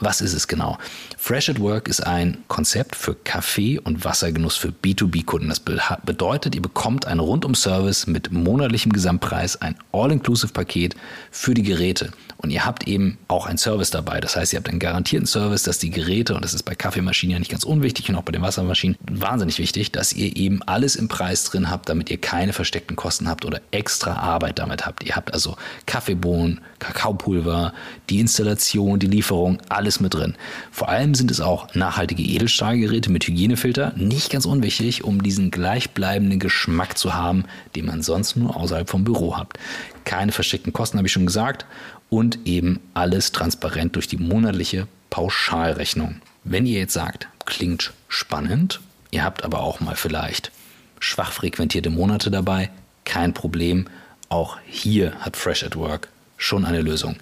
was ist es genau? Fresh at Work ist ein Konzept für Kaffee- und Wassergenuss für B2B-Kunden. Das bedeutet, ihr bekommt einen Rundum-Service mit monatlichem Gesamtpreis, ein All-Inclusive-Paket für die Geräte. Und ihr habt eben auch einen Service dabei. Das heißt, ihr habt einen garantierten Service, dass die Geräte, und das ist bei Kaffeemaschinen ja nicht ganz unwichtig und auch bei den Wassermaschinen wahnsinnig wichtig, dass ihr eben alles im Preis drin habt, damit ihr keine versteckten Kosten habt oder extra Arbeit damit habt. Ihr habt also Kaffeebohnen, Kakaopulver, die Installation, die Lieferung, alles mit drin. Vor allem sind es auch nachhaltige Edelstahlgeräte mit Hygienefilter, nicht ganz unwichtig, um diesen gleichbleibenden Geschmack zu haben, den man sonst nur außerhalb vom Büro habt. Keine versteckten Kosten, habe ich schon gesagt und eben alles transparent durch die monatliche Pauschalrechnung. Wenn ihr jetzt sagt, klingt spannend, Ihr habt aber auch mal vielleicht schwach frequentierte Monate dabei. Kein Problem. Auch hier hat Fresh at Work schon eine Lösung.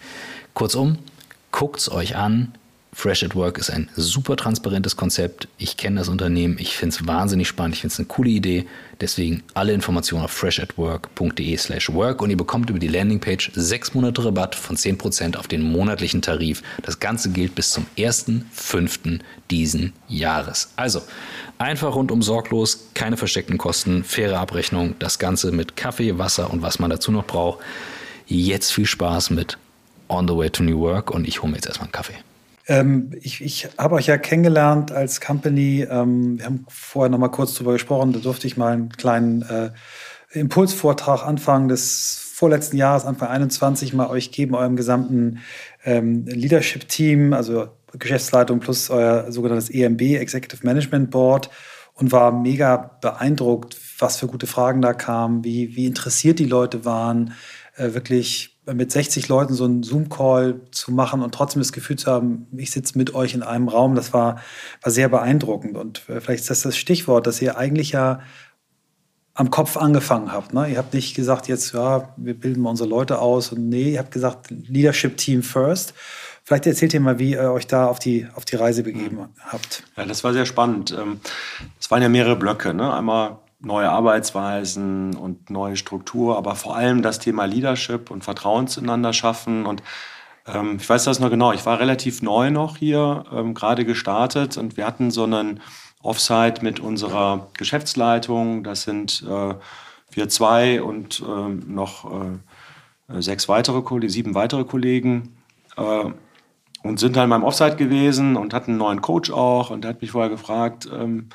Kurzum, guckt es euch an. Fresh at Work ist ein super transparentes Konzept. Ich kenne das Unternehmen. Ich finde es wahnsinnig spannend. Ich finde es eine coole Idee. Deswegen alle Informationen auf freshatwork.de slash work und ihr bekommt über die Landingpage sechs Monate Rabatt von 10% auf den monatlichen Tarif. Das Ganze gilt bis zum 1.5. diesen Jahres. Also einfach rundum sorglos, keine versteckten Kosten, faire Abrechnung. Das Ganze mit Kaffee, Wasser und was man dazu noch braucht. Jetzt viel Spaß mit On the Way to New Work und ich hole mir jetzt erstmal einen Kaffee. Ähm, ich ich habe euch ja kennengelernt als Company. Ähm, wir haben vorher noch mal kurz darüber gesprochen. Da durfte ich mal einen kleinen äh, Impulsvortrag Anfang des vorletzten Jahres, Anfang 21, mal euch geben, eurem gesamten ähm, Leadership-Team, also Geschäftsleitung plus euer sogenanntes EMB, Executive Management Board, und war mega beeindruckt, was für gute Fragen da kamen, wie, wie interessiert die Leute waren, äh, wirklich mit 60 Leuten so einen Zoom-Call zu machen und trotzdem das Gefühl zu haben, ich sitze mit euch in einem Raum, das war, war sehr beeindruckend. Und äh, vielleicht ist das das Stichwort, dass ihr eigentlich ja am Kopf angefangen habt. Ne? Ihr habt nicht gesagt, jetzt, ja, wir bilden mal unsere Leute aus. Und nee, ihr habt gesagt, Leadership Team first. Vielleicht erzählt ihr mal, wie ihr euch da auf die, auf die Reise begeben habt. Ja, das war sehr spannend. Ähm, es waren ja mehrere Blöcke. Ne? Einmal neue Arbeitsweisen und neue Struktur, aber vor allem das Thema Leadership und Vertrauen zueinander schaffen. Und ähm, ich weiß das noch genau, ich war relativ neu noch hier, ähm, gerade gestartet und wir hatten so einen Offsite mit unserer Geschäftsleitung. Das sind äh, wir zwei und ähm, noch äh, sechs weitere Kollegen, sieben weitere Kollegen. Äh, und sind dann beim Offsite gewesen und hatten einen neuen Coach auch und der hat mich vorher gefragt, ähm,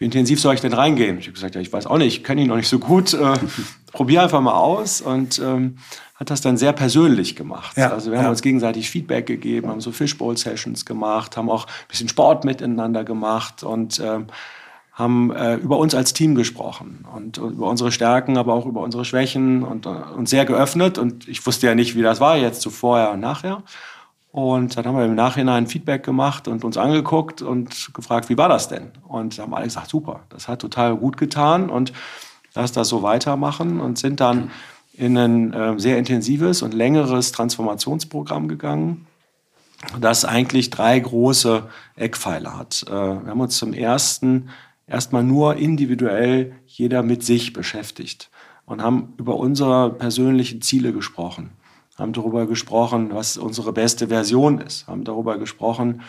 wie intensiv soll ich denn reingehen? Ich habe gesagt, ja, ich weiß auch nicht, ich kenne ihn noch nicht so gut. Äh, probier einfach mal aus und ähm, hat das dann sehr persönlich gemacht. Ja, also wir haben ja. uns gegenseitig Feedback gegeben, haben so Fishbowl-Sessions gemacht, haben auch ein bisschen Sport miteinander gemacht und ähm, haben äh, über uns als Team gesprochen und, und, über unsere Stärken, aber auch über unsere Schwächen und äh, uns sehr geöffnet. Und ich wusste ja nicht, wie das war jetzt zu vorher und nachher. Und dann haben wir im Nachhinein Feedback gemacht und uns angeguckt und gefragt, wie war das denn? Und haben alle gesagt, super, das hat total gut getan und lass das so weitermachen und sind dann in ein äh, sehr intensives und längeres Transformationsprogramm gegangen, das eigentlich drei große Eckpfeiler hat. Äh, wir haben uns zum ersten erstmal nur individuell jeder mit sich beschäftigt und haben über unsere persönlichen Ziele gesprochen haben darüber gesprochen, was unsere beste Version ist, haben darüber gesprochen,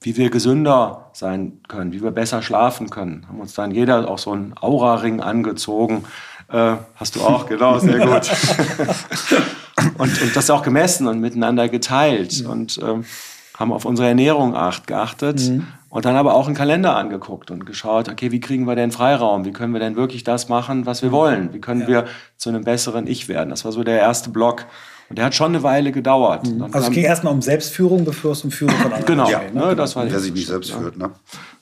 wie wir gesünder sein können, wie wir besser schlafen können. Haben uns dann jeder auch so einen Aura-Ring angezogen. Äh, hast du auch, genau, sehr gut. und, und das auch gemessen und miteinander geteilt mhm. und ähm, haben auf unsere Ernährung acht, geachtet mhm. und dann aber auch einen Kalender angeguckt und geschaut, okay, wie kriegen wir denn Freiraum? Wie können wir denn wirklich das machen, was wir wollen? Wie können ja. wir zu einem besseren Ich werden? Das war so der erste Block. Und der hat schon eine Weile gedauert. Mhm. Also es ging erstmal um Selbstführung, bevor es um Führung von anderen genau, ging. Genau, ne, das war der sich nicht selbst führt. Ne?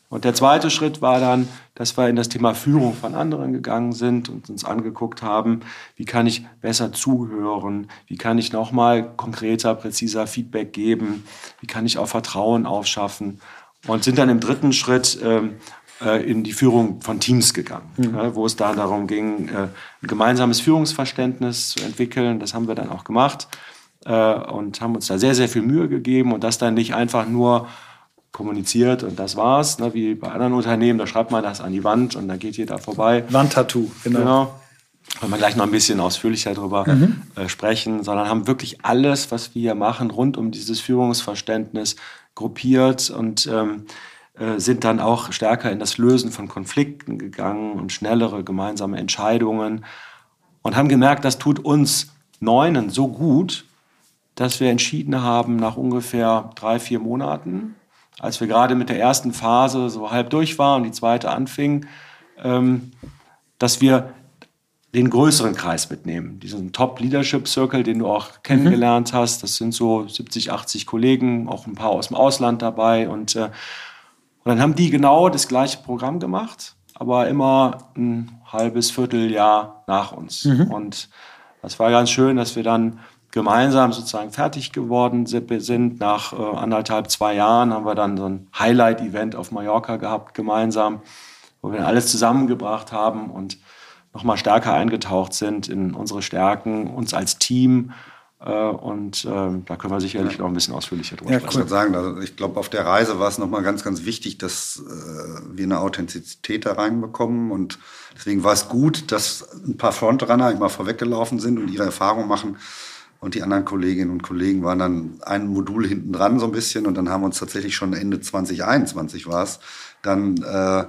Und der zweite Schritt war dann, dass wir in das Thema Führung von anderen gegangen sind und uns angeguckt haben, wie kann ich besser zuhören, wie kann ich nochmal konkreter, präziser Feedback geben, wie kann ich auch Vertrauen aufschaffen und sind dann im dritten Schritt ähm, äh, in die Führung von Teams gegangen, mhm. äh, wo es da darum ging, äh, ein gemeinsames Führungsverständnis zu entwickeln. Das haben wir dann auch gemacht äh, und haben uns da sehr, sehr viel Mühe gegeben und das dann nicht einfach nur kommuniziert und das war's, ne, wie bei anderen Unternehmen, da schreibt man das an die Wand und da geht jeder vorbei. Wandtattoo, genau. genau. Wollen wir gleich noch ein bisschen ausführlicher darüber mhm. äh, sprechen, sondern haben wirklich alles, was wir hier machen, rund um dieses Führungsverständnis gruppiert und ähm, äh, sind dann auch stärker in das Lösen von Konflikten gegangen und schnellere gemeinsame Entscheidungen und haben gemerkt, das tut uns Neunen so gut, dass wir entschieden haben, nach ungefähr drei, vier Monaten, als wir gerade mit der ersten Phase so halb durch waren und die zweite anfing, ähm, dass wir den größeren Kreis mitnehmen. Diesen Top Leadership Circle, den du auch kennengelernt mhm. hast. Das sind so 70, 80 Kollegen, auch ein paar aus dem Ausland dabei. Und äh, und dann haben die genau das gleiche Programm gemacht, aber immer ein halbes Vierteljahr nach uns. Mhm. Und das war ganz schön, dass wir dann gemeinsam sozusagen fertig geworden sind. Nach äh, anderthalb, zwei Jahren haben wir dann so ein Highlight-Event auf Mallorca gehabt, gemeinsam, wo wir alles zusammengebracht haben und nochmal stärker eingetaucht sind in unsere Stärken, uns als Team. Äh, und äh, da können wir sicherlich ja. noch ein bisschen ausführlicher drüber ja, sprechen. Ich sagen, also ich glaube, auf der Reise war es nochmal ganz, ganz wichtig, dass äh, wir eine Authentizität da reinbekommen. Und deswegen war es gut, dass ein paar Frontrunner immer vorweggelaufen sind und ihre Erfahrungen machen. Und die anderen Kolleginnen und Kollegen waren dann ein Modul hinten dran so ein bisschen. Und dann haben wir uns tatsächlich schon Ende 2021 war es, dann äh,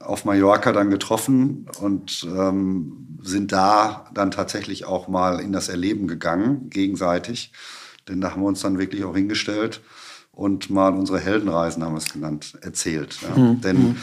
auf Mallorca dann getroffen und ähm, sind da dann tatsächlich auch mal in das Erleben gegangen, gegenseitig. Denn da haben wir uns dann wirklich auch hingestellt und mal unsere Heldenreisen, haben wir es genannt, erzählt. Ja. Mhm. Denn mhm.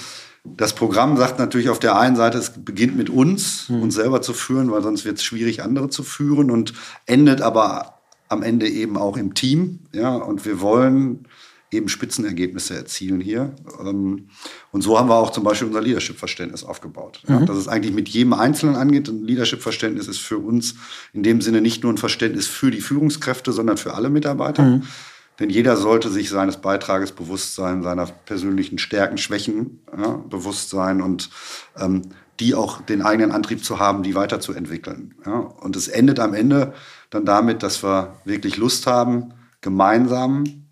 das Programm sagt natürlich auf der einen Seite, es beginnt mit uns, mhm. uns selber zu führen, weil sonst wird es schwierig, andere zu führen und endet aber am Ende eben auch im Team. Ja, und wir wollen eben Spitzenergebnisse erzielen hier. Ähm, und so haben wir auch zum Beispiel unser Leadership-Verständnis aufgebaut. Mhm. dass es eigentlich mit jedem Einzelnen angeht. Ein Leadership-Verständnis ist für uns in dem Sinne nicht nur ein Verständnis für die Führungskräfte, sondern für alle Mitarbeiter. Mhm. Denn jeder sollte sich seines Beitrages bewusst sein, seiner persönlichen Stärken, Schwächen ja, bewusst sein und ähm, die auch den eigenen Antrieb zu haben, die weiterzuentwickeln. Ja. Und es endet am Ende dann damit, dass wir wirklich Lust haben, gemeinsam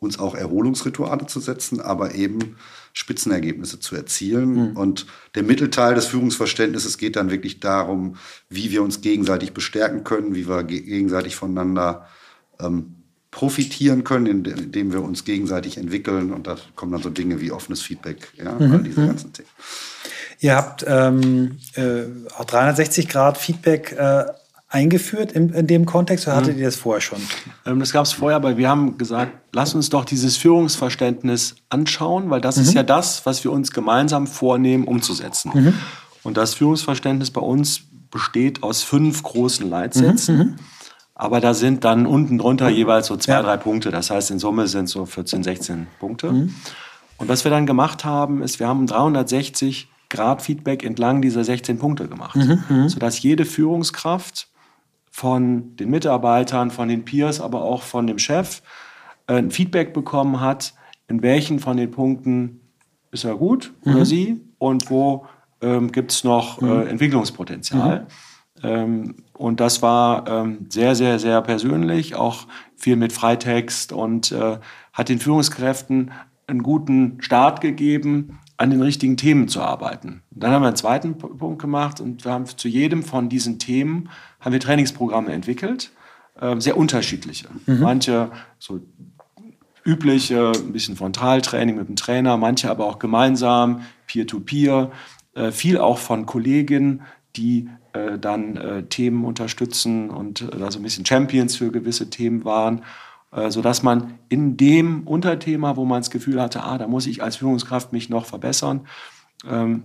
uns auch Erholungsrituale zu setzen, aber eben Spitzenergebnisse zu erzielen. Mhm. Und der Mittelteil des Führungsverständnisses geht dann wirklich darum, wie wir uns gegenseitig bestärken können, wie wir gegenseitig voneinander ähm, profitieren können, indem wir uns gegenseitig entwickeln. Und da kommen dann so Dinge wie offenes Feedback, ja, mhm. all diese mhm. ganzen Themen. Ihr habt ähm, äh, auch 360 Grad Feedback äh, eingeführt in, in dem Kontext oder hattet mhm. ihr das vorher schon? Ähm, das gab es vorher, aber wir haben gesagt, lass uns doch dieses Führungsverständnis anschauen, weil das mhm. ist ja das, was wir uns gemeinsam vornehmen umzusetzen. Mhm. Und das Führungsverständnis bei uns besteht aus fünf großen Leitsätzen. Mhm. Mhm. Aber da sind dann unten drunter jeweils so zwei, ja. drei Punkte. Das heißt, in Summe sind so 14, 16 Punkte. Mhm. Und was wir dann gemacht haben, ist, wir haben 360 Grad Feedback entlang dieser 16 Punkte gemacht, sodass jede Führungskraft von den Mitarbeitern, von den Peers, aber auch von dem Chef äh, ein Feedback bekommen hat, in welchen von den Punkten ist er gut mhm. oder sie und wo ähm, gibt es noch äh, mhm. Entwicklungspotenzial. Mhm. Ähm, und das war ähm, sehr, sehr, sehr persönlich, auch viel mit Freitext und äh, hat den Führungskräften einen guten Start gegeben, an den richtigen Themen zu arbeiten. Und dann haben wir einen zweiten Punkt gemacht und wir haben zu jedem von diesen Themen haben wir Trainingsprogramme entwickelt, äh, sehr unterschiedliche. Mhm. Manche so übliche, ein bisschen Frontaltraining mit dem Trainer, manche aber auch gemeinsam, Peer-to-Peer, -peer, äh, viel auch von Kolleginnen, die äh, dann äh, Themen unterstützen und da so ein bisschen Champions für gewisse Themen waren, sodass man in dem Unterthema, wo man das Gefühl hatte, ah, da muss ich als Führungskraft mich noch verbessern, ähm,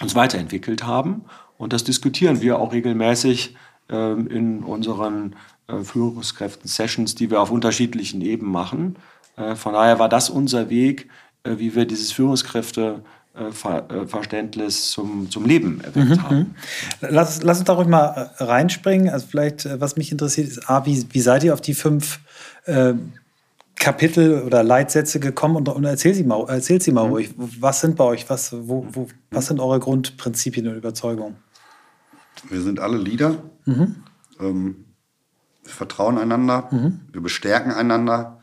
uns weiterentwickelt haben. Und das diskutieren wir auch regelmäßig ähm, in unseren äh, Führungskräften-Sessions, die wir auf unterschiedlichen Ebenen machen. Äh, von daher war das unser Weg, äh, wie wir dieses Führungskräfteverständnis zum, zum Leben erweckt mhm, haben. Mhm. Lass, lass uns da ruhig mal reinspringen. Also vielleicht, was mich interessiert, ist, A, wie, wie seid ihr auf die fünf äh, Kapitel oder Leitsätze gekommen und, und erzähl sie mal, erzähl sie mal mhm. ruhig. Was sind bei euch, was, wo, wo, was sind eure Grundprinzipien und Überzeugungen? Wir sind alle Leader. Mhm. Ähm, wir vertrauen einander. Mhm. Wir bestärken einander.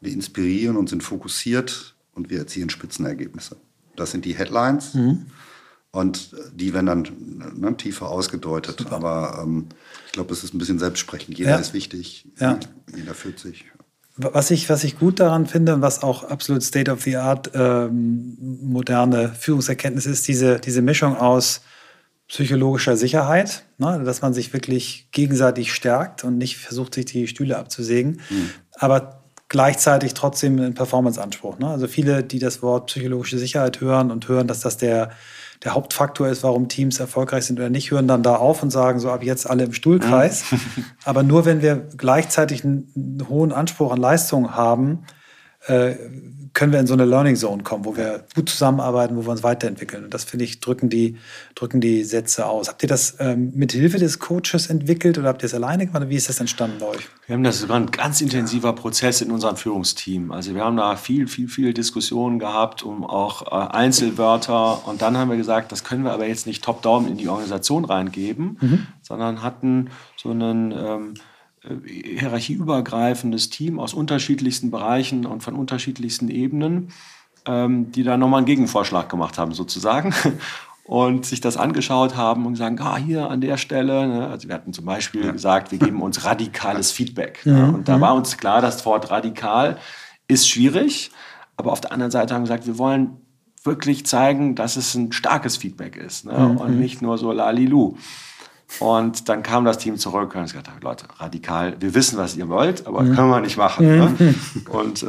Wir inspirieren und sind fokussiert und wir erzielen Spitzenergebnisse. Das sind die Headlines. Mhm. Und die werden dann ne, tiefer ausgedeutet. Super. Aber ähm, ich glaube, es ist ein bisschen selbstsprechend. Jeder ja. ist wichtig. Ja. Jeder fühlt sich. Was ich, was ich gut daran finde, was auch absolut State of the Art ähm, moderne Führungserkenntnis ist, diese, diese Mischung aus psychologischer Sicherheit, ne, dass man sich wirklich gegenseitig stärkt und nicht versucht, sich die Stühle abzusägen, mhm. aber gleichzeitig trotzdem einen Performanceanspruch. Ne? Also viele, die das Wort psychologische Sicherheit hören und hören, dass das der, der Hauptfaktor ist, warum Teams erfolgreich sind oder nicht, hören dann da auf und sagen, so ab jetzt alle im Stuhlkreis. Ja. aber nur wenn wir gleichzeitig einen, einen hohen Anspruch an Leistung haben, äh, können wir in so eine Learning Zone kommen, wo wir gut zusammenarbeiten, wo wir uns weiterentwickeln. Und das finde ich, drücken die, drücken die Sätze aus. Habt ihr das ähm, mit Hilfe des Coaches entwickelt oder habt ihr es alleine gemacht? Wie ist das entstanden bei euch? Wir haben das, das war ein ganz intensiver Prozess in unserem Führungsteam. Also wir haben da viel, viel, viel Diskussionen gehabt um auch äh, Einzelwörter. Und dann haben wir gesagt, das können wir aber jetzt nicht top-down in die Organisation reingeben, mhm. sondern hatten so einen ähm, äh, hierarchieübergreifendes Team aus unterschiedlichsten Bereichen und von unterschiedlichsten Ebenen, ähm, die da nochmal einen Gegenvorschlag gemacht haben, sozusagen. Und sich das angeschaut haben und sagen, ah, hier an der Stelle. Ne? Also wir hatten zum Beispiel ja. gesagt, wir geben uns radikales Feedback. Mhm. Ne? Und da war uns klar, das Wort radikal ist schwierig. Aber auf der anderen Seite haben wir gesagt, wir wollen wirklich zeigen, dass es ein starkes Feedback ist ne? mhm. und nicht nur so lalilu. Und dann kam das Team zurück und hat gesagt, Leute, radikal, wir wissen, was ihr wollt, aber mhm. können wir nicht machen. Ne? Mhm. Und äh,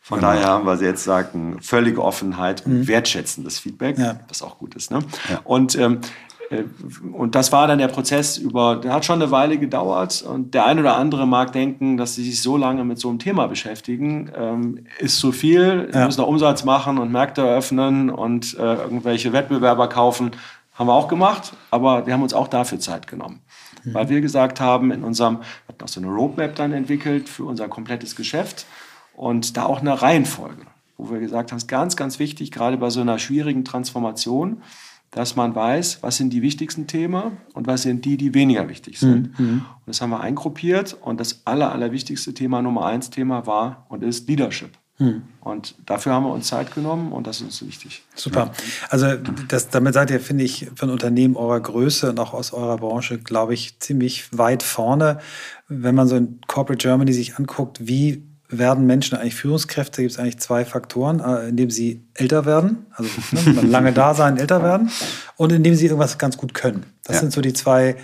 von genau. daher haben wir jetzt sagen, völlige Offenheit und mhm. wertschätzendes Feedback, ja. was auch gut ist. Ne? Ja. Und ähm, äh, und das war dann der Prozess über, der hat schon eine Weile gedauert und der eine oder andere mag denken, dass sie sich so lange mit so einem Thema beschäftigen, ähm, ist zu viel, ja. müssen noch Umsatz machen und Märkte eröffnen und äh, irgendwelche Wettbewerber kaufen. Haben wir auch gemacht, aber wir haben uns auch dafür Zeit genommen. Mhm. Weil wir gesagt haben, in unserem, wir hatten auch so eine Roadmap dann entwickelt für unser komplettes Geschäft und da auch eine Reihenfolge, wo wir gesagt haben, es ist ganz, ganz wichtig, gerade bei so einer schwierigen Transformation, dass man weiß, was sind die wichtigsten Themen und was sind die, die weniger wichtig sind. Mhm. Und das haben wir eingruppiert und das aller, allerwichtigste Thema, Nummer eins Thema war und ist Leadership. Hm. Und dafür haben wir uns Zeit genommen und das ist uns wichtig. Super. Also das, damit seid ihr, finde ich, ein Unternehmen eurer Größe und auch aus eurer Branche, glaube ich, ziemlich weit vorne. Wenn man so in Corporate Germany sich anguckt, wie werden Menschen eigentlich Führungskräfte, gibt es eigentlich zwei Faktoren, äh, indem sie älter werden, also ne, lange da sein, älter werden, und indem sie irgendwas ganz gut können. Das ja. sind so die zwei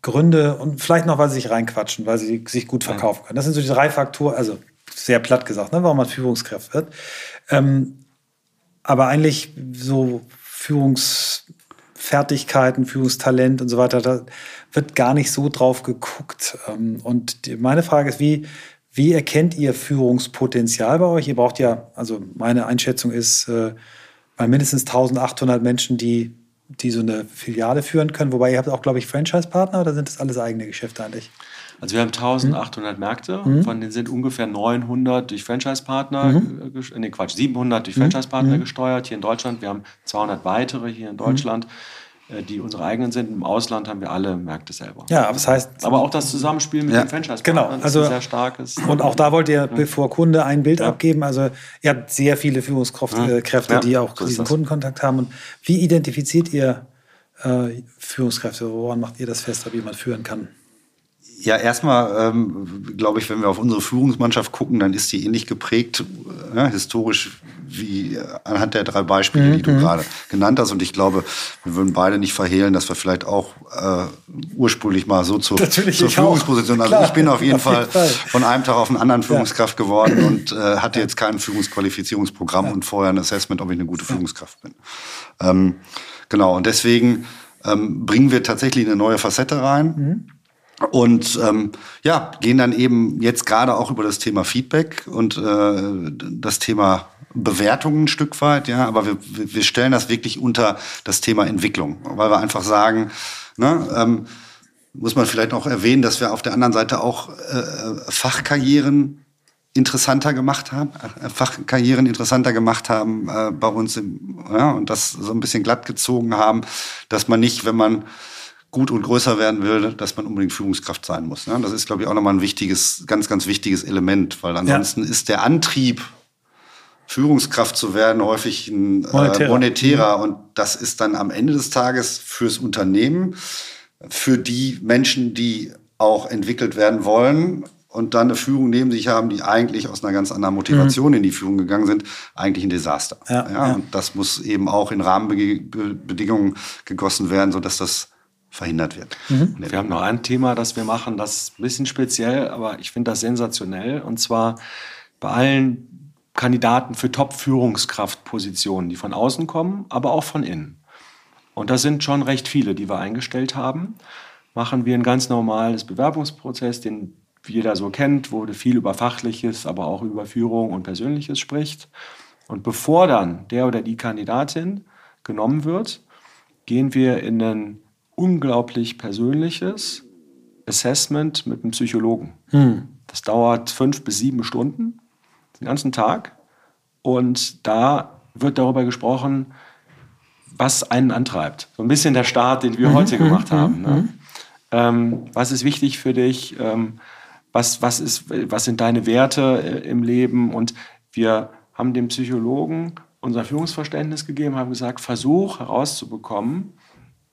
Gründe und vielleicht noch, weil sie sich reinquatschen, weil sie sich gut verkaufen können. Das sind so die drei Faktoren, also sehr platt gesagt, ne, warum man Führungskraft wird. Ähm, aber eigentlich so Führungsfertigkeiten, Führungstalent und so weiter, da wird gar nicht so drauf geguckt. Ähm, und die, meine Frage ist, wie, wie erkennt ihr Führungspotenzial bei euch? Ihr braucht ja, also meine Einschätzung ist, äh, bei mindestens 1800 Menschen, die, die so eine Filiale führen können. Wobei ihr habt auch, glaube ich, Franchise-Partner oder sind das alles eigene Geschäfte eigentlich? Also wir haben 1800 mhm. Märkte, mhm. von denen sind ungefähr 900 durch Franchise-Partner, mhm. Äh, nee Quatsch, 700 durch mhm. Franchise-Partner mhm. gesteuert hier in Deutschland. Wir haben 200 weitere hier in. Deutschland. Äh, die unsere eigenen sind. Im Ausland haben wir alle Märkte selber. Ja, aber das heißt. Aber auch das Zusammenspiel mit ja, den franchise genau, also, ist sehr starkes. Und auch da wollt ihr, bevor Kunde ein Bild ja. abgeben, also ihr habt sehr viele Führungskräfte, ja. die auch so diesen Kundenkontakt haben. Und wie identifiziert ihr äh, Führungskräfte? Woran macht ihr das fest, ob jemand führen kann? Ja, erstmal ähm, glaube ich, wenn wir auf unsere Führungsmannschaft gucken, dann ist die ähnlich geprägt, äh, historisch wie anhand der drei Beispiele, die du mhm. gerade genannt hast. Und ich glaube, wir würden beide nicht verhehlen, dass wir vielleicht auch äh, ursprünglich mal so zur, zur Führungsposition. Also ich bin auf jeden, auf Fall, jeden Fall, von einem Tag auf den anderen Führungskraft ja. geworden und äh, hatte jetzt kein Führungsqualifizierungsprogramm ja. und vorher ein Assessment, ob ich eine gute Führungskraft bin. Ähm, genau, und deswegen ähm, bringen wir tatsächlich eine neue Facette rein. Mhm und ähm, ja, gehen dann eben jetzt gerade auch über das Thema Feedback und äh, das Thema Bewertungen ein Stück weit, ja, aber wir, wir stellen das wirklich unter das Thema Entwicklung, weil wir einfach sagen, ne, ähm, muss man vielleicht noch erwähnen, dass wir auf der anderen Seite auch äh, Fachkarrieren interessanter gemacht haben, äh, Fachkarrieren interessanter gemacht haben äh, bei uns im, ja, und das so ein bisschen glatt gezogen haben, dass man nicht, wenn man gut und größer werden will, dass man unbedingt Führungskraft sein muss. Ne? Das ist, glaube ich, auch nochmal ein wichtiges, ganz, ganz wichtiges Element, weil ansonsten ja. ist der Antrieb, Führungskraft zu werden, häufig ein monetärer. Äh, monetärer. Und das ist dann am Ende des Tages fürs Unternehmen, für die Menschen, die auch entwickelt werden wollen und dann eine Führung neben sich haben, die eigentlich aus einer ganz anderen Motivation mhm. in die Führung gegangen sind, eigentlich ein Desaster. Ja, ja, ja. Und das muss eben auch in Rahmenbedingungen gegossen werden, sodass das verhindert wird. Mhm. Wir haben noch ein Thema, das wir machen, das ist ein bisschen speziell, aber ich finde das sensationell. Und zwar bei allen Kandidaten für Top-Führungskraftpositionen, die von außen kommen, aber auch von innen. Und das sind schon recht viele, die wir eingestellt haben. Machen wir ein ganz normales Bewerbungsprozess, den jeder so kennt, wo viel über Fachliches, aber auch über Führung und Persönliches spricht. Und bevor dann der oder die Kandidatin genommen wird, gehen wir in ein unglaublich persönliches Assessment mit einem Psychologen. Hm. Das dauert fünf bis sieben Stunden, den ganzen Tag. Und da wird darüber gesprochen, was einen antreibt. So ein bisschen der Start, den wir mhm, heute gemacht mhm, haben. Ne? Mhm. Ähm, was ist wichtig für dich? Ähm, was, was, ist, was sind deine Werte äh, im Leben? Und wir haben dem Psychologen unser Führungsverständnis gegeben, haben gesagt, versuch herauszubekommen,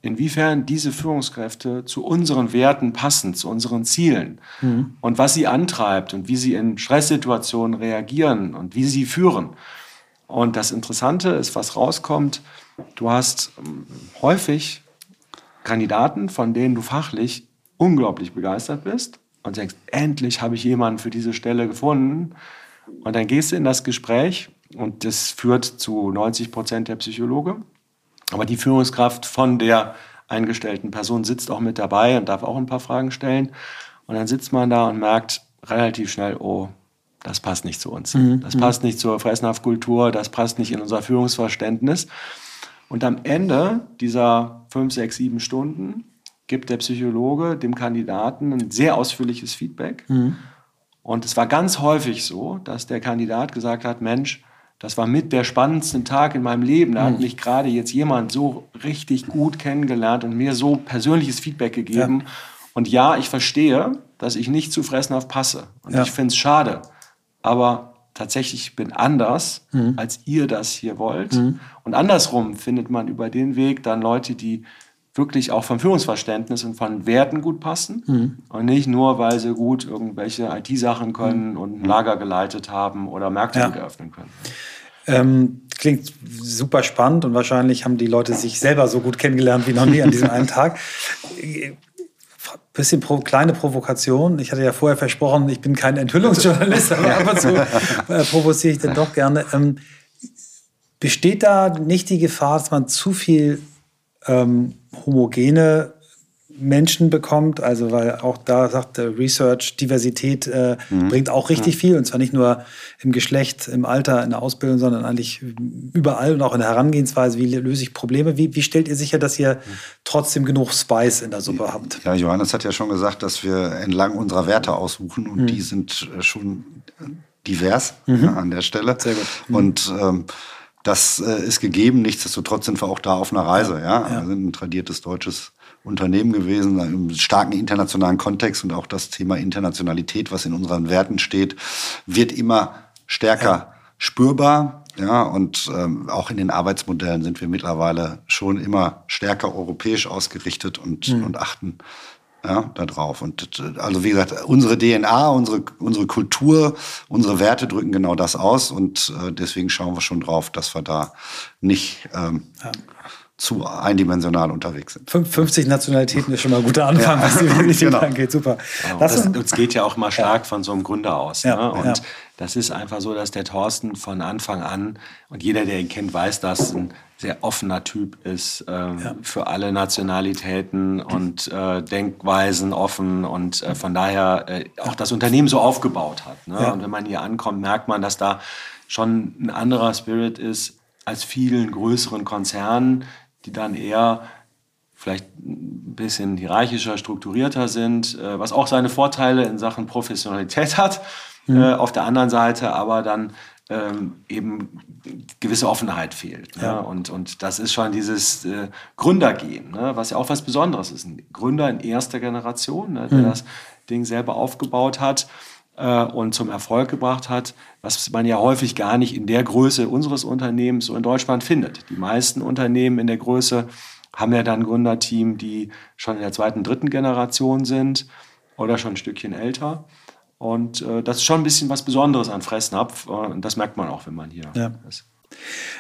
inwiefern diese Führungskräfte zu unseren Werten passen, zu unseren Zielen mhm. und was sie antreibt und wie sie in Stresssituationen reagieren und wie sie führen. Und das Interessante ist, was rauskommt, du hast ähm, häufig Kandidaten, von denen du fachlich unglaublich begeistert bist und denkst, endlich habe ich jemanden für diese Stelle gefunden. Und dann gehst du in das Gespräch und das führt zu 90 Prozent der Psychologe. Aber die Führungskraft von der eingestellten Person sitzt auch mit dabei und darf auch ein paar Fragen stellen. Und dann sitzt man da und merkt relativ schnell, oh, das passt nicht zu uns. Mhm. Das passt nicht zur Fressnapfkultur, das passt nicht in unser Führungsverständnis. Und am Ende dieser fünf, sechs, sieben Stunden gibt der Psychologe dem Kandidaten ein sehr ausführliches Feedback. Mhm. Und es war ganz häufig so, dass der Kandidat gesagt hat, Mensch, das war mit der spannendste Tag in meinem Leben. Da mhm. hat mich gerade jetzt jemand so richtig gut kennengelernt und mir so persönliches Feedback gegeben. Ja. Und ja, ich verstehe, dass ich nicht zu Fressnapf passe. Und ja. ich finde es schade. Aber tatsächlich bin anders, mhm. als ihr das hier wollt. Mhm. Und andersrum findet man über den Weg dann Leute, die wirklich auch vom Führungsverständnis und von Werten gut passen mhm. und nicht nur, weil sie gut irgendwelche IT-Sachen können mhm. und ein Lager geleitet haben oder Märkte ja. eröffnen können. Ähm, klingt super spannend und wahrscheinlich haben die Leute sich selber so gut kennengelernt wie noch nie an diesem einen Tag bisschen pro, kleine Provokation. Ich hatte ja vorher versprochen, ich bin kein Enthüllungsjournalist, aber ab und zu äh, provoziere ich dann doch gerne. Ähm, besteht da nicht die Gefahr, dass man zu viel ähm, homogene Menschen bekommt. Also weil auch da sagt der Research, Diversität äh, mhm. bringt auch richtig mhm. viel. Und zwar nicht nur im Geschlecht, im Alter, in der Ausbildung, sondern eigentlich überall und auch in der Herangehensweise. Wie löse ich Probleme? Wie, wie stellt ihr sicher, dass ihr trotzdem genug Spice in der Suppe habt? Ja, Johannes hat ja schon gesagt, dass wir entlang unserer Werte aussuchen und mhm. die sind äh, schon divers mhm. ja, an der Stelle. Sehr gut. Mhm. Und ähm, das äh, ist gegeben. Nichtsdestotrotz sind wir auch da auf einer Reise. Ja, ja. wir sind ein tradiertes deutsches Unternehmen gewesen, im starken internationalen Kontext und auch das Thema Internationalität, was in unseren Werten steht, wird immer stärker ja. spürbar. Ja, und ähm, auch in den Arbeitsmodellen sind wir mittlerweile schon immer stärker europäisch ausgerichtet und, mhm. und achten ja, da drauf. Und also wie gesagt, unsere DNA, unsere, unsere Kultur, unsere Werte drücken genau das aus und äh, deswegen schauen wir schon drauf, dass wir da nicht ähm, ja zu eindimensional unterwegs sind. 50 Nationalitäten ist schon mal ein guter Anfang, ja. was die Diversität genau. angeht. Super. Genau. Das, das, geht ja auch mal stark ja. von so einem Gründer aus. Ja. Ne? Und das ist einfach so, dass der Thorsten von Anfang an, und jeder, der ihn kennt, weiß, dass ein sehr offener Typ ist, äh, für alle Nationalitäten und äh, Denkweisen offen und äh, von daher äh, auch das Unternehmen so aufgebaut hat. Ne? Und wenn man hier ankommt, merkt man, dass da schon ein anderer Spirit ist als vielen größeren Konzernen, die dann eher vielleicht ein bisschen hierarchischer, strukturierter sind, äh, was auch seine Vorteile in Sachen Professionalität hat. Mhm. Äh, auf der anderen Seite aber dann ähm, eben gewisse Offenheit fehlt. Ne? Ja. Und, und das ist schon dieses äh, Gründergehen, ne? was ja auch was Besonderes ist. Ein Gründer in erster Generation, ne? der mhm. das Ding selber aufgebaut hat äh, und zum Erfolg gebracht hat, was man ja häufig gar nicht in der Größe unseres Unternehmens so in Deutschland findet. Die meisten Unternehmen in der Größe haben ja dann Gründerteam, die schon in der zweiten, dritten Generation sind oder schon ein Stückchen älter. Und äh, das ist schon ein bisschen was Besonderes an Fressnapf. Äh, und das merkt man auch, wenn man hier ja. ist.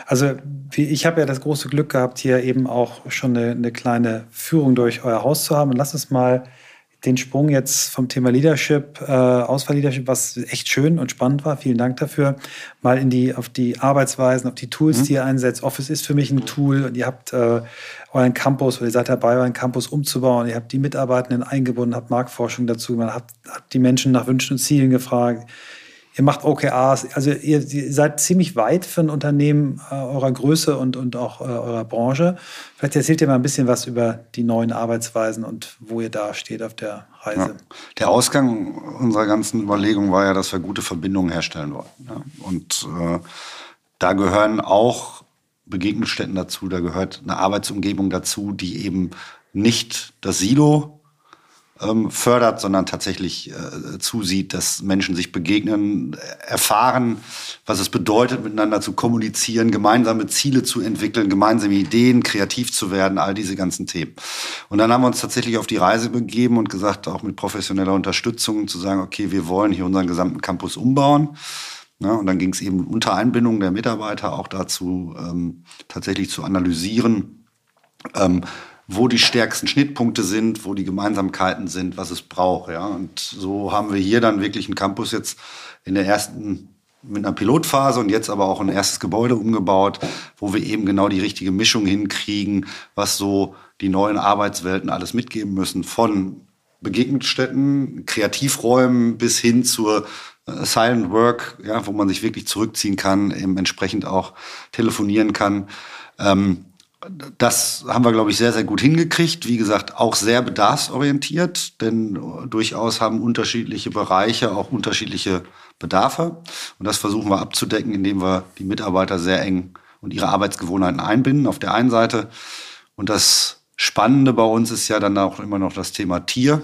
Also ich habe ja das große Glück gehabt, hier eben auch schon eine, eine, kleine Führung durch euer Haus zu haben. Und lass uns mal den Sprung jetzt vom Thema Leadership, äh, Auswahl-Leadership, was echt schön und spannend war, vielen Dank dafür, mal in die, auf die Arbeitsweisen, auf die Tools, mhm. die ihr einsetzt. Office ist für mich ein Tool und ihr habt äh, euren Campus oder ihr seid dabei, euren Campus umzubauen. Ihr habt die Mitarbeitenden eingebunden, habt Marktforschung dazu, man hat, hat die Menschen nach Wünschen und Zielen gefragt ihr macht OKRs, also ihr, ihr, seid ziemlich weit für ein Unternehmen äh, eurer Größe und, und auch äh, eurer Branche. Vielleicht erzählt ihr mal ein bisschen was über die neuen Arbeitsweisen und wo ihr da steht auf der Reise. Ja. Der Ausgang unserer ganzen Überlegung war ja, dass wir gute Verbindungen herstellen wollten. Ja. Und äh, da gehören auch Begegnungsstätten dazu, da gehört eine Arbeitsumgebung dazu, die eben nicht das Silo ähm, fördert, sondern tatsächlich äh, zusieht, dass Menschen sich begegnen, erfahren, was es bedeutet, miteinander zu kommunizieren, gemeinsame Ziele zu entwickeln, gemeinsame Ideen, kreativ zu werden, all diese ganzen Themen. Und dann haben wir uns tatsächlich auf die Reise begeben und gesagt, auch mit professioneller Unterstützung zu sagen, okay, wir wollen hier unseren gesamten Campus umbauen. Ja, und dann ging es eben unter Einbindung der Mitarbeiter auch dazu, ähm, tatsächlich zu analysieren, ähm, wo die stärksten Schnittpunkte sind, wo die Gemeinsamkeiten sind, was es braucht. Ja. Und so haben wir hier dann wirklich einen Campus jetzt in der ersten mit einer Pilotphase und jetzt aber auch ein erstes Gebäude umgebaut, wo wir eben genau die richtige Mischung hinkriegen, was so die neuen Arbeitswelten alles mitgeben müssen, von Begegnungsstätten, Kreativräumen bis hin zur äh, Silent Work, ja, wo man sich wirklich zurückziehen kann, eben entsprechend auch telefonieren kann. Ähm, das haben wir, glaube ich, sehr, sehr gut hingekriegt. Wie gesagt, auch sehr bedarfsorientiert, denn durchaus haben unterschiedliche Bereiche auch unterschiedliche Bedarfe. Und das versuchen wir abzudecken, indem wir die Mitarbeiter sehr eng und ihre Arbeitsgewohnheiten einbinden auf der einen Seite. Und das Spannende bei uns ist ja dann auch immer noch das Thema Tier.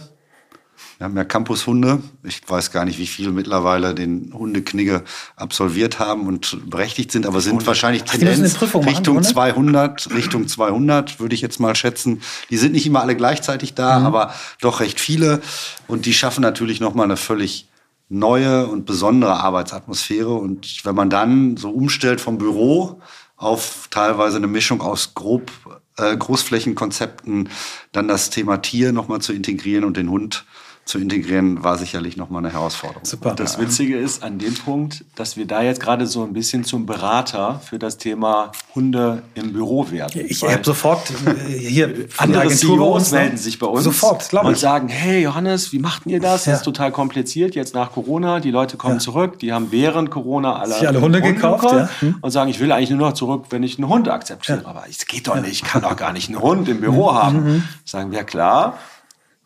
Wir haben ja Campushunde. Ich weiß gar nicht, wie viele mittlerweile den Hundeknigge absolviert haben und berechtigt sind, aber sind Hunde. wahrscheinlich Tendenz Richtung machen, 200, Richtung 200 würde ich jetzt mal schätzen. Die sind nicht immer alle gleichzeitig da, mhm. aber doch recht viele und die schaffen natürlich noch mal eine völlig neue und besondere Arbeitsatmosphäre und wenn man dann so umstellt vom Büro auf teilweise eine Mischung aus grob äh, Großflächenkonzepten, dann das Thema Tier noch mal zu integrieren und den Hund zu integrieren, war sicherlich nochmal eine Herausforderung. Super. Das Witzige ist an dem Punkt, dass wir da jetzt gerade so ein bisschen zum Berater für das Thema Hunde im Büro werden. Ich habe sofort äh, hier andere CEOs melden sich bei uns sofort, glaube ich. und sagen, hey Johannes, wie macht ihr das? Ja. Das ist total kompliziert jetzt nach Corona. Die Leute kommen ja. zurück, die haben während Corona alle, alle Hunde, Hunde gekauft ja. hm. und sagen, ich will eigentlich nur noch zurück, wenn ich einen Hund akzeptiere. Aber es geht doch nicht, ich kann doch gar nicht einen Hund im Büro mhm. haben. Mhm. Sagen wir, klar,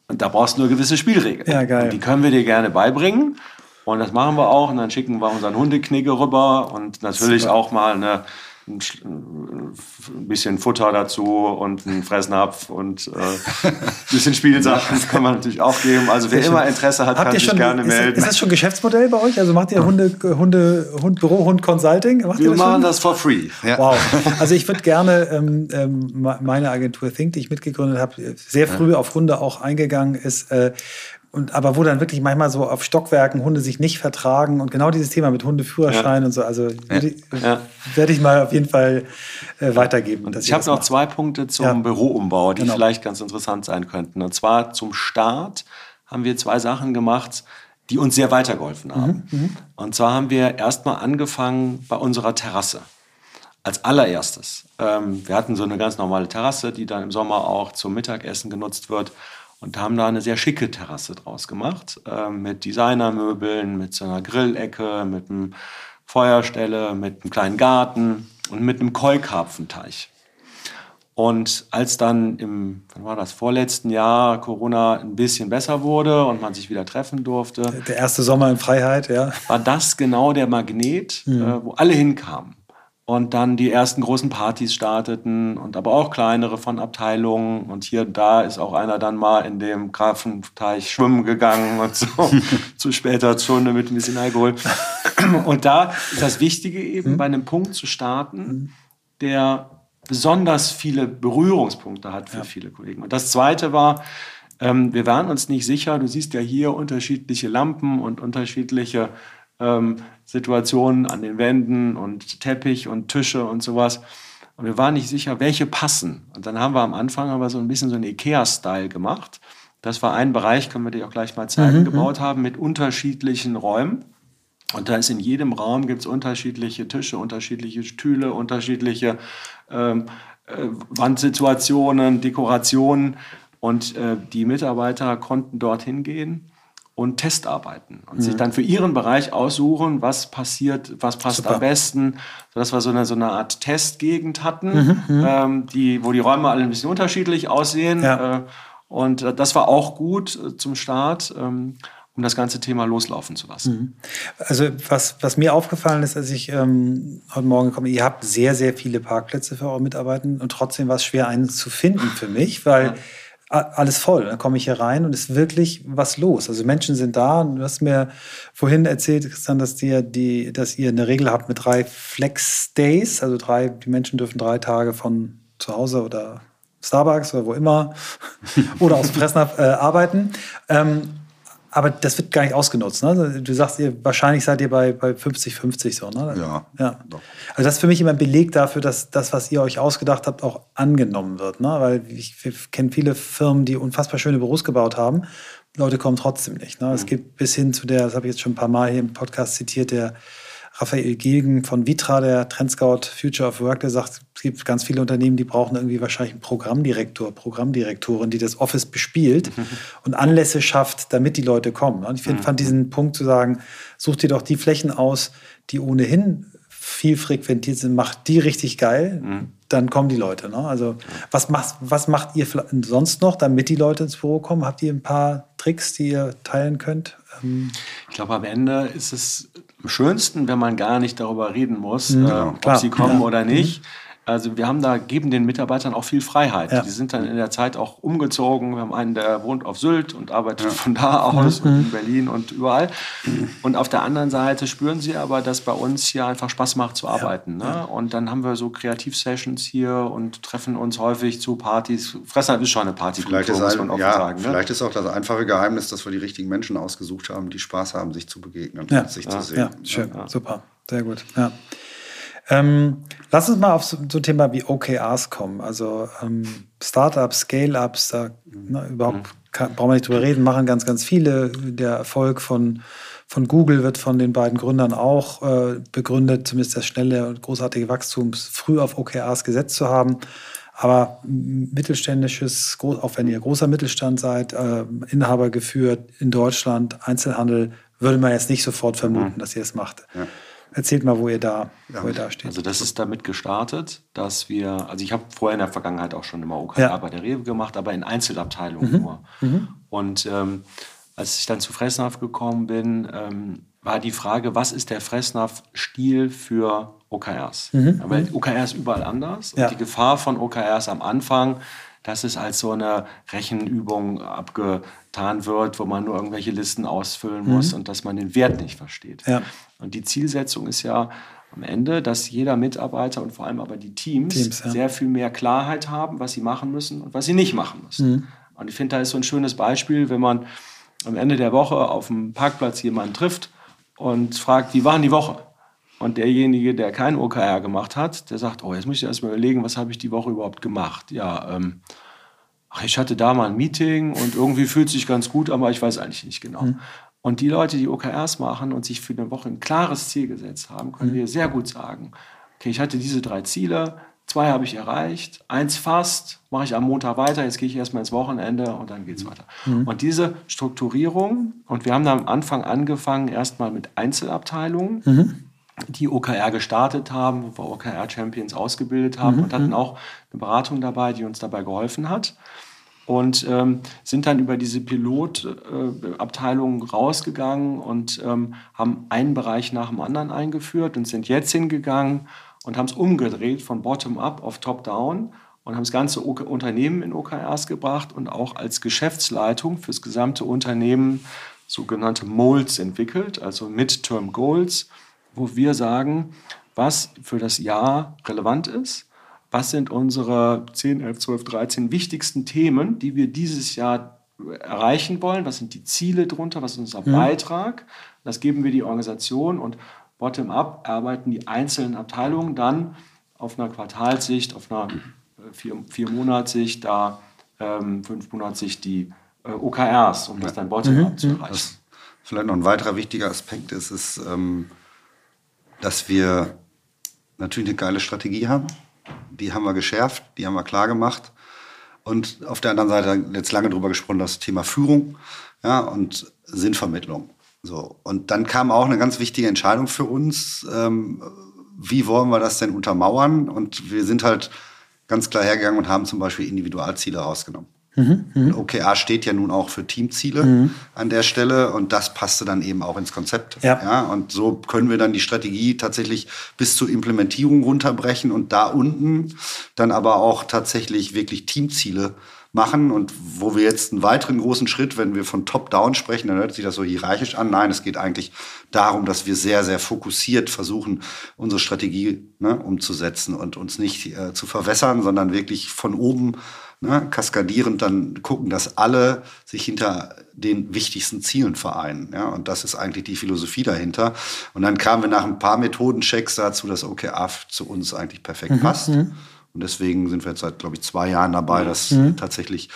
und da brauchst du nur gewisse Spielregeln. Ja, geil. Und die können wir dir gerne beibringen. Und das machen wir auch. Und dann schicken wir unseren Hundeknigge rüber und natürlich Super. auch mal eine ein bisschen Futter dazu und einen Fressnapf und äh, ein bisschen Spielsachen kann man natürlich auch geben. Also wer immer Interesse hat, Habt kann sich schon, gerne ist, melden. Ist das schon Geschäftsmodell bei euch? Also macht ihr Hunde, Hunde, Hund, Büro, Hund Consulting? Macht Wir das machen schon? das for free. Ja. Wow. Also ich würde gerne ähm, ähm, meine Agentur Think, die ich mitgegründet habe, sehr früh ja. auf Hunde auch eingegangen ist. Äh, und aber wo dann wirklich manchmal so auf Stockwerken Hunde sich nicht vertragen und genau dieses Thema mit Hundeführerschein ja. und so, also ja. ja. werde ich mal auf jeden Fall äh, weitergeben. ich habe noch zwei Punkte zum. Büroumbau, die genau. vielleicht ganz interessant sein könnten. Und zwar zum Start haben wir zwei Sachen gemacht, die uns sehr weitergeholfen haben. Mhm. Mhm. Und zwar haben wir erstmal angefangen bei unserer Terrasse. Als allererstes. Ähm, wir hatten so eine ganz normale Terrasse, die dann im Sommer auch zum Mittagessen genutzt wird und haben da eine sehr schicke Terrasse draus gemacht, äh, mit Designermöbeln, mit so einer Grillecke, mit einem Feuerstelle, mit einem kleinen Garten und mit einem Keukarpfenteich. Und als dann im, wann war das, vorletzten Jahr Corona ein bisschen besser wurde und man sich wieder treffen durfte. Der erste Sommer in Freiheit, ja. War das genau der Magnet, mhm. äh, wo alle hinkamen und dann die ersten großen Partys starteten und aber auch kleinere von Abteilungen und hier und da ist auch einer dann mal in dem Grafenteich schwimmen gegangen und so zu später Stunde mit ein bisschen Alkohol und da ist das Wichtige eben mhm. bei einem Punkt zu starten, mhm. der besonders viele Berührungspunkte hat für ja. viele Kollegen und das Zweite war ähm, wir waren uns nicht sicher. Du siehst ja hier unterschiedliche Lampen und unterschiedliche ähm, Situationen an den Wänden und Teppich und Tische und sowas. Und wir waren nicht sicher, welche passen. Und dann haben wir am Anfang aber so ein bisschen so einen Ikea-Style gemacht. Das war ein Bereich, können wir dir auch gleich mal zeigen, mhm. gebaut haben mit unterschiedlichen Räumen. Und da ist in jedem Raum gibt es unterschiedliche Tische, unterschiedliche Stühle, unterschiedliche ähm, äh, Wandsituationen, Dekorationen. Und äh, die Mitarbeiter konnten dorthin gehen und Testarbeiten und mhm. sich dann für ihren Bereich aussuchen, was passiert, was passt Super. am besten, sodass wir so eine, so eine Art Testgegend hatten, mhm, mhm. ähm, die, wo die Räume alle ein bisschen unterschiedlich aussehen. Ja. Äh, und äh, das war auch gut äh, zum Start. Ähm, um das ganze Thema loslaufen zu lassen. Mhm. Also was, was mir aufgefallen ist, als ich ähm, heute Morgen komme, ihr habt sehr, sehr viele Parkplätze für eure Mitarbeiter und trotzdem war es schwer, einen zu finden für mich, weil ja alles voll. Dann komme ich hier rein und ist wirklich was los. Also Menschen sind da. Du hast mir vorhin erzählt, Christian, dass, dir die, dass ihr eine Regel habt mit drei Flex Days. Also drei, die Menschen dürfen drei Tage von zu Hause oder Starbucks oder wo immer oder aus Fressnapf äh, arbeiten. Ähm, aber das wird gar nicht ausgenutzt. Ne? Du sagst, ihr, wahrscheinlich seid ihr bei, bei 50-50 so. Ne? Ja, ja. Doch. Also das ist für mich immer ein Beleg dafür, dass das, was ihr euch ausgedacht habt, auch angenommen wird. Ne? Weil ich, ich kenne viele Firmen, die unfassbar schöne Büros gebaut haben. Leute kommen trotzdem nicht. Ne? Mhm. Es gibt bis hin zu der, das habe ich jetzt schon ein paar Mal hier im Podcast zitiert, der Raphael Gilgen von Vitra, der Trendscout Future of Work, der sagt, es gibt ganz viele Unternehmen, die brauchen irgendwie wahrscheinlich einen Programmdirektor, Programmdirektorin, die das Office bespielt und Anlässe schafft, damit die Leute kommen. Und ich find, fand diesen Punkt zu sagen, such dir doch die Flächen aus, die ohnehin viel frequentiert sind, macht die richtig geil, mhm. dann kommen die Leute. Ne? Also was macht, was macht ihr sonst noch, damit die Leute ins Büro kommen? Habt ihr ein paar Tricks, die ihr teilen könnt? Ähm ich glaube, am Ende ist es am schönsten, wenn man gar nicht darüber reden muss, mhm, äh, ob sie kommen ja. oder nicht. Mhm. Also wir haben da, geben den Mitarbeitern auch viel Freiheit. Ja. Die sind dann in der Zeit auch umgezogen. Wir haben einen, der wohnt auf Sylt und arbeitet ja. von da aus mhm. und in Berlin und überall. Und auf der anderen Seite spüren sie aber, dass bei uns hier einfach Spaß macht zu arbeiten. Ja. Ne? Und dann haben wir so Kreativsessions hier und treffen uns häufig zu Partys. Fressnapf ist schon eine Party. Vielleicht, ist, ein, ja, sagen, ne? vielleicht ist auch das einfache Geheimnis, dass wir die richtigen Menschen ausgesucht haben, die Spaß haben, sich zu begegnen und sich zu sehen. Ja, schön, super, sehr gut. Ja. Ähm, lass uns mal auf so, so, ein Thema wie OKRs kommen. Also ähm, Startups, Scale-Ups, da ne, überhaupt mhm. kann, brauchen wir nicht drüber reden, machen ganz, ganz viele. Der Erfolg von, von Google wird von den beiden Gründern auch äh, begründet, zumindest das schnelle und großartige Wachstum früh auf OKRs gesetzt zu haben. Aber mittelständisches, auch wenn ihr großer Mittelstand seid, äh, Inhaber geführt in Deutschland, Einzelhandel, würde man jetzt nicht sofort vermuten, mhm. dass ihr es macht. Ja. Erzählt mal, wo ihr da, ja. wo ihr da steht. Also das ist damit gestartet, dass wir, also ich habe vorher in der Vergangenheit auch schon immer OKR ja. bei der Rewe gemacht, aber in Einzelabteilungen mhm. nur. Mhm. Und ähm, als ich dann zu Fressnapf gekommen bin, ähm, war die Frage, was ist der Fressnapf-Stil für OKRs? Mhm. Weil OKRs überall anders. Ja. Und die Gefahr von OKRs am Anfang, dass es als so eine Rechenübung abgetan wird, wo man nur irgendwelche Listen ausfüllen muss mhm. und dass man den Wert nicht versteht. Ja. Und die Zielsetzung ist ja am Ende, dass jeder Mitarbeiter und vor allem aber die Teams, Teams ja. sehr viel mehr Klarheit haben, was sie machen müssen und was sie nicht machen müssen. Mhm. Und ich finde, da ist so ein schönes Beispiel, wenn man am Ende der Woche auf dem Parkplatz jemanden trifft und fragt, wie war die Woche? Und derjenige, der kein OKR gemacht hat, der sagt, oh, jetzt muss ich erst mal überlegen, was habe ich die Woche überhaupt gemacht? Ja, ähm, ach, ich hatte da mal ein Meeting und irgendwie fühlt sich ganz gut, aber ich weiß eigentlich nicht genau. Mhm. Und die Leute, die OKRs machen und sich für eine Woche ein klares Ziel gesetzt haben, können mhm. wir sehr gut sagen, okay, ich hatte diese drei Ziele, zwei habe ich erreicht, eins fast, mache ich am Montag weiter, jetzt gehe ich erstmal ins Wochenende und dann geht es mhm. weiter. Mhm. Und diese Strukturierung, und wir haben da am Anfang angefangen erstmal mit Einzelabteilungen, mhm. Die OKR gestartet haben, wo wir OKR-Champions ausgebildet haben mhm. und hatten mhm. auch eine Beratung dabei, die uns dabei geholfen hat und ähm, sind dann über diese Pilotabteilung äh, rausgegangen und ähm, haben einen Bereich nach dem anderen eingeführt und sind jetzt hingegangen und haben es umgedreht von Bottom-up auf Top-down und haben das ganze Unternehmen in OKRs gebracht und auch als Geschäftsleitung fürs gesamte Unternehmen sogenannte Molds entwickelt, also Midterm Goals, wo wir sagen, was für das Jahr relevant ist was sind unsere 10, 11, 12, 13 wichtigsten Themen, die wir dieses Jahr erreichen wollen, was sind die Ziele darunter, was ist unser mhm. Beitrag. Das geben wir die Organisation und bottom-up arbeiten die einzelnen Abteilungen dann auf einer Quartalssicht, auf einer äh, vier, vier Monatssicht, da ähm, fünf Monatssicht die äh, OKRs, um das dann bottom-up mhm. zu erreichen. Was vielleicht noch ein weiterer wichtiger Aspekt ist, ist, ähm, dass wir natürlich eine geile Strategie haben. Die haben wir geschärft, die haben wir klar gemacht. Und auf der anderen Seite jetzt lange drüber gesprochen, das Thema Führung ja, und Sinnvermittlung. So. Und dann kam auch eine ganz wichtige Entscheidung für uns. Ähm, wie wollen wir das denn untermauern? Und wir sind halt ganz klar hergegangen und haben zum Beispiel Individualziele rausgenommen. Mhm, mh. OKR steht ja nun auch für Teamziele mhm. an der Stelle und das passte dann eben auch ins Konzept. Ja. ja. Und so können wir dann die Strategie tatsächlich bis zur Implementierung runterbrechen und da unten dann aber auch tatsächlich wirklich Teamziele machen und wo wir jetzt einen weiteren großen Schritt, wenn wir von Top-Down sprechen, dann hört sich das so hierarchisch an. Nein, es geht eigentlich darum, dass wir sehr, sehr fokussiert versuchen, unsere Strategie ne, umzusetzen und uns nicht äh, zu verwässern, sondern wirklich von oben ne, kaskadierend dann gucken, dass alle sich hinter den wichtigsten Zielen vereinen. Ja, und das ist eigentlich die Philosophie dahinter. Und dann kamen wir nach ein paar Methodenchecks dazu, dass OKR zu uns eigentlich perfekt mhm. passt. Mhm. Und deswegen sind wir jetzt seit, glaube ich, zwei Jahren dabei, das mhm. tatsächlich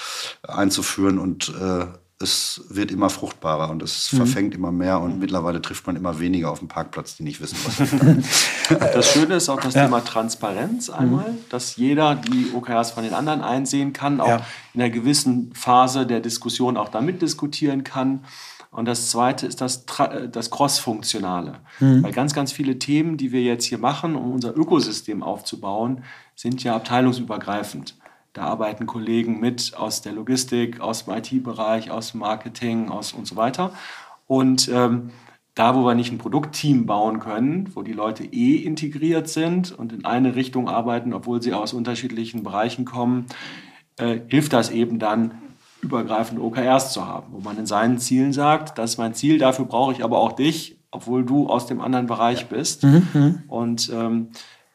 einzuführen. Und äh, es wird immer fruchtbarer und es mhm. verfängt immer mehr. Und mittlerweile trifft man immer weniger auf dem Parkplatz, die nicht wissen, was Das Schöne ist auch das ja. Thema Transparenz einmal, mhm. dass jeder die OKRs von den anderen einsehen kann, auch ja. in einer gewissen Phase der Diskussion auch damit diskutieren kann. Und das Zweite ist das, das Cross-Funktionale. Mhm. Weil ganz, ganz viele Themen, die wir jetzt hier machen, um unser Ökosystem aufzubauen, sind ja abteilungsübergreifend. Da arbeiten Kollegen mit aus der Logistik, aus dem IT-Bereich, aus dem Marketing aus und so weiter. Und ähm, da, wo wir nicht ein Produktteam bauen können, wo die Leute eh integriert sind und in eine Richtung arbeiten, obwohl sie aus unterschiedlichen Bereichen kommen, äh, hilft das eben dann, übergreifende OKRs zu haben, wo man in seinen Zielen sagt, das ist mein Ziel, dafür brauche ich aber auch dich, obwohl du aus dem anderen Bereich bist. Mhm. mhm. Und ähm,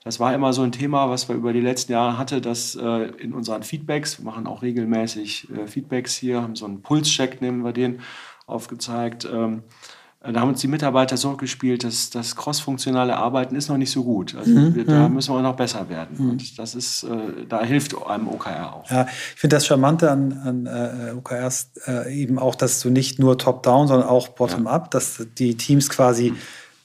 das war immer so ein Thema, was wir über die letzten Jahre hatten, dass äh, in unseren Feedbacks, wir machen auch regelmäßig äh, Feedbacks hier, haben so einen Pulscheck, nehmen wir den, aufgezeigt. Ähm, äh, da haben uns die Mitarbeiter so gespielt, dass das crossfunktionale Arbeiten ist noch nicht so gut. Also mhm. wir, da mhm. müssen wir noch besser werden. Mhm. Und das ist, äh, da hilft einem OKR auch. Ja, ich finde das Charmante an, an äh, OKRs äh, eben auch, dass du nicht nur top-down, sondern auch bottom-up, ja. dass die Teams quasi mhm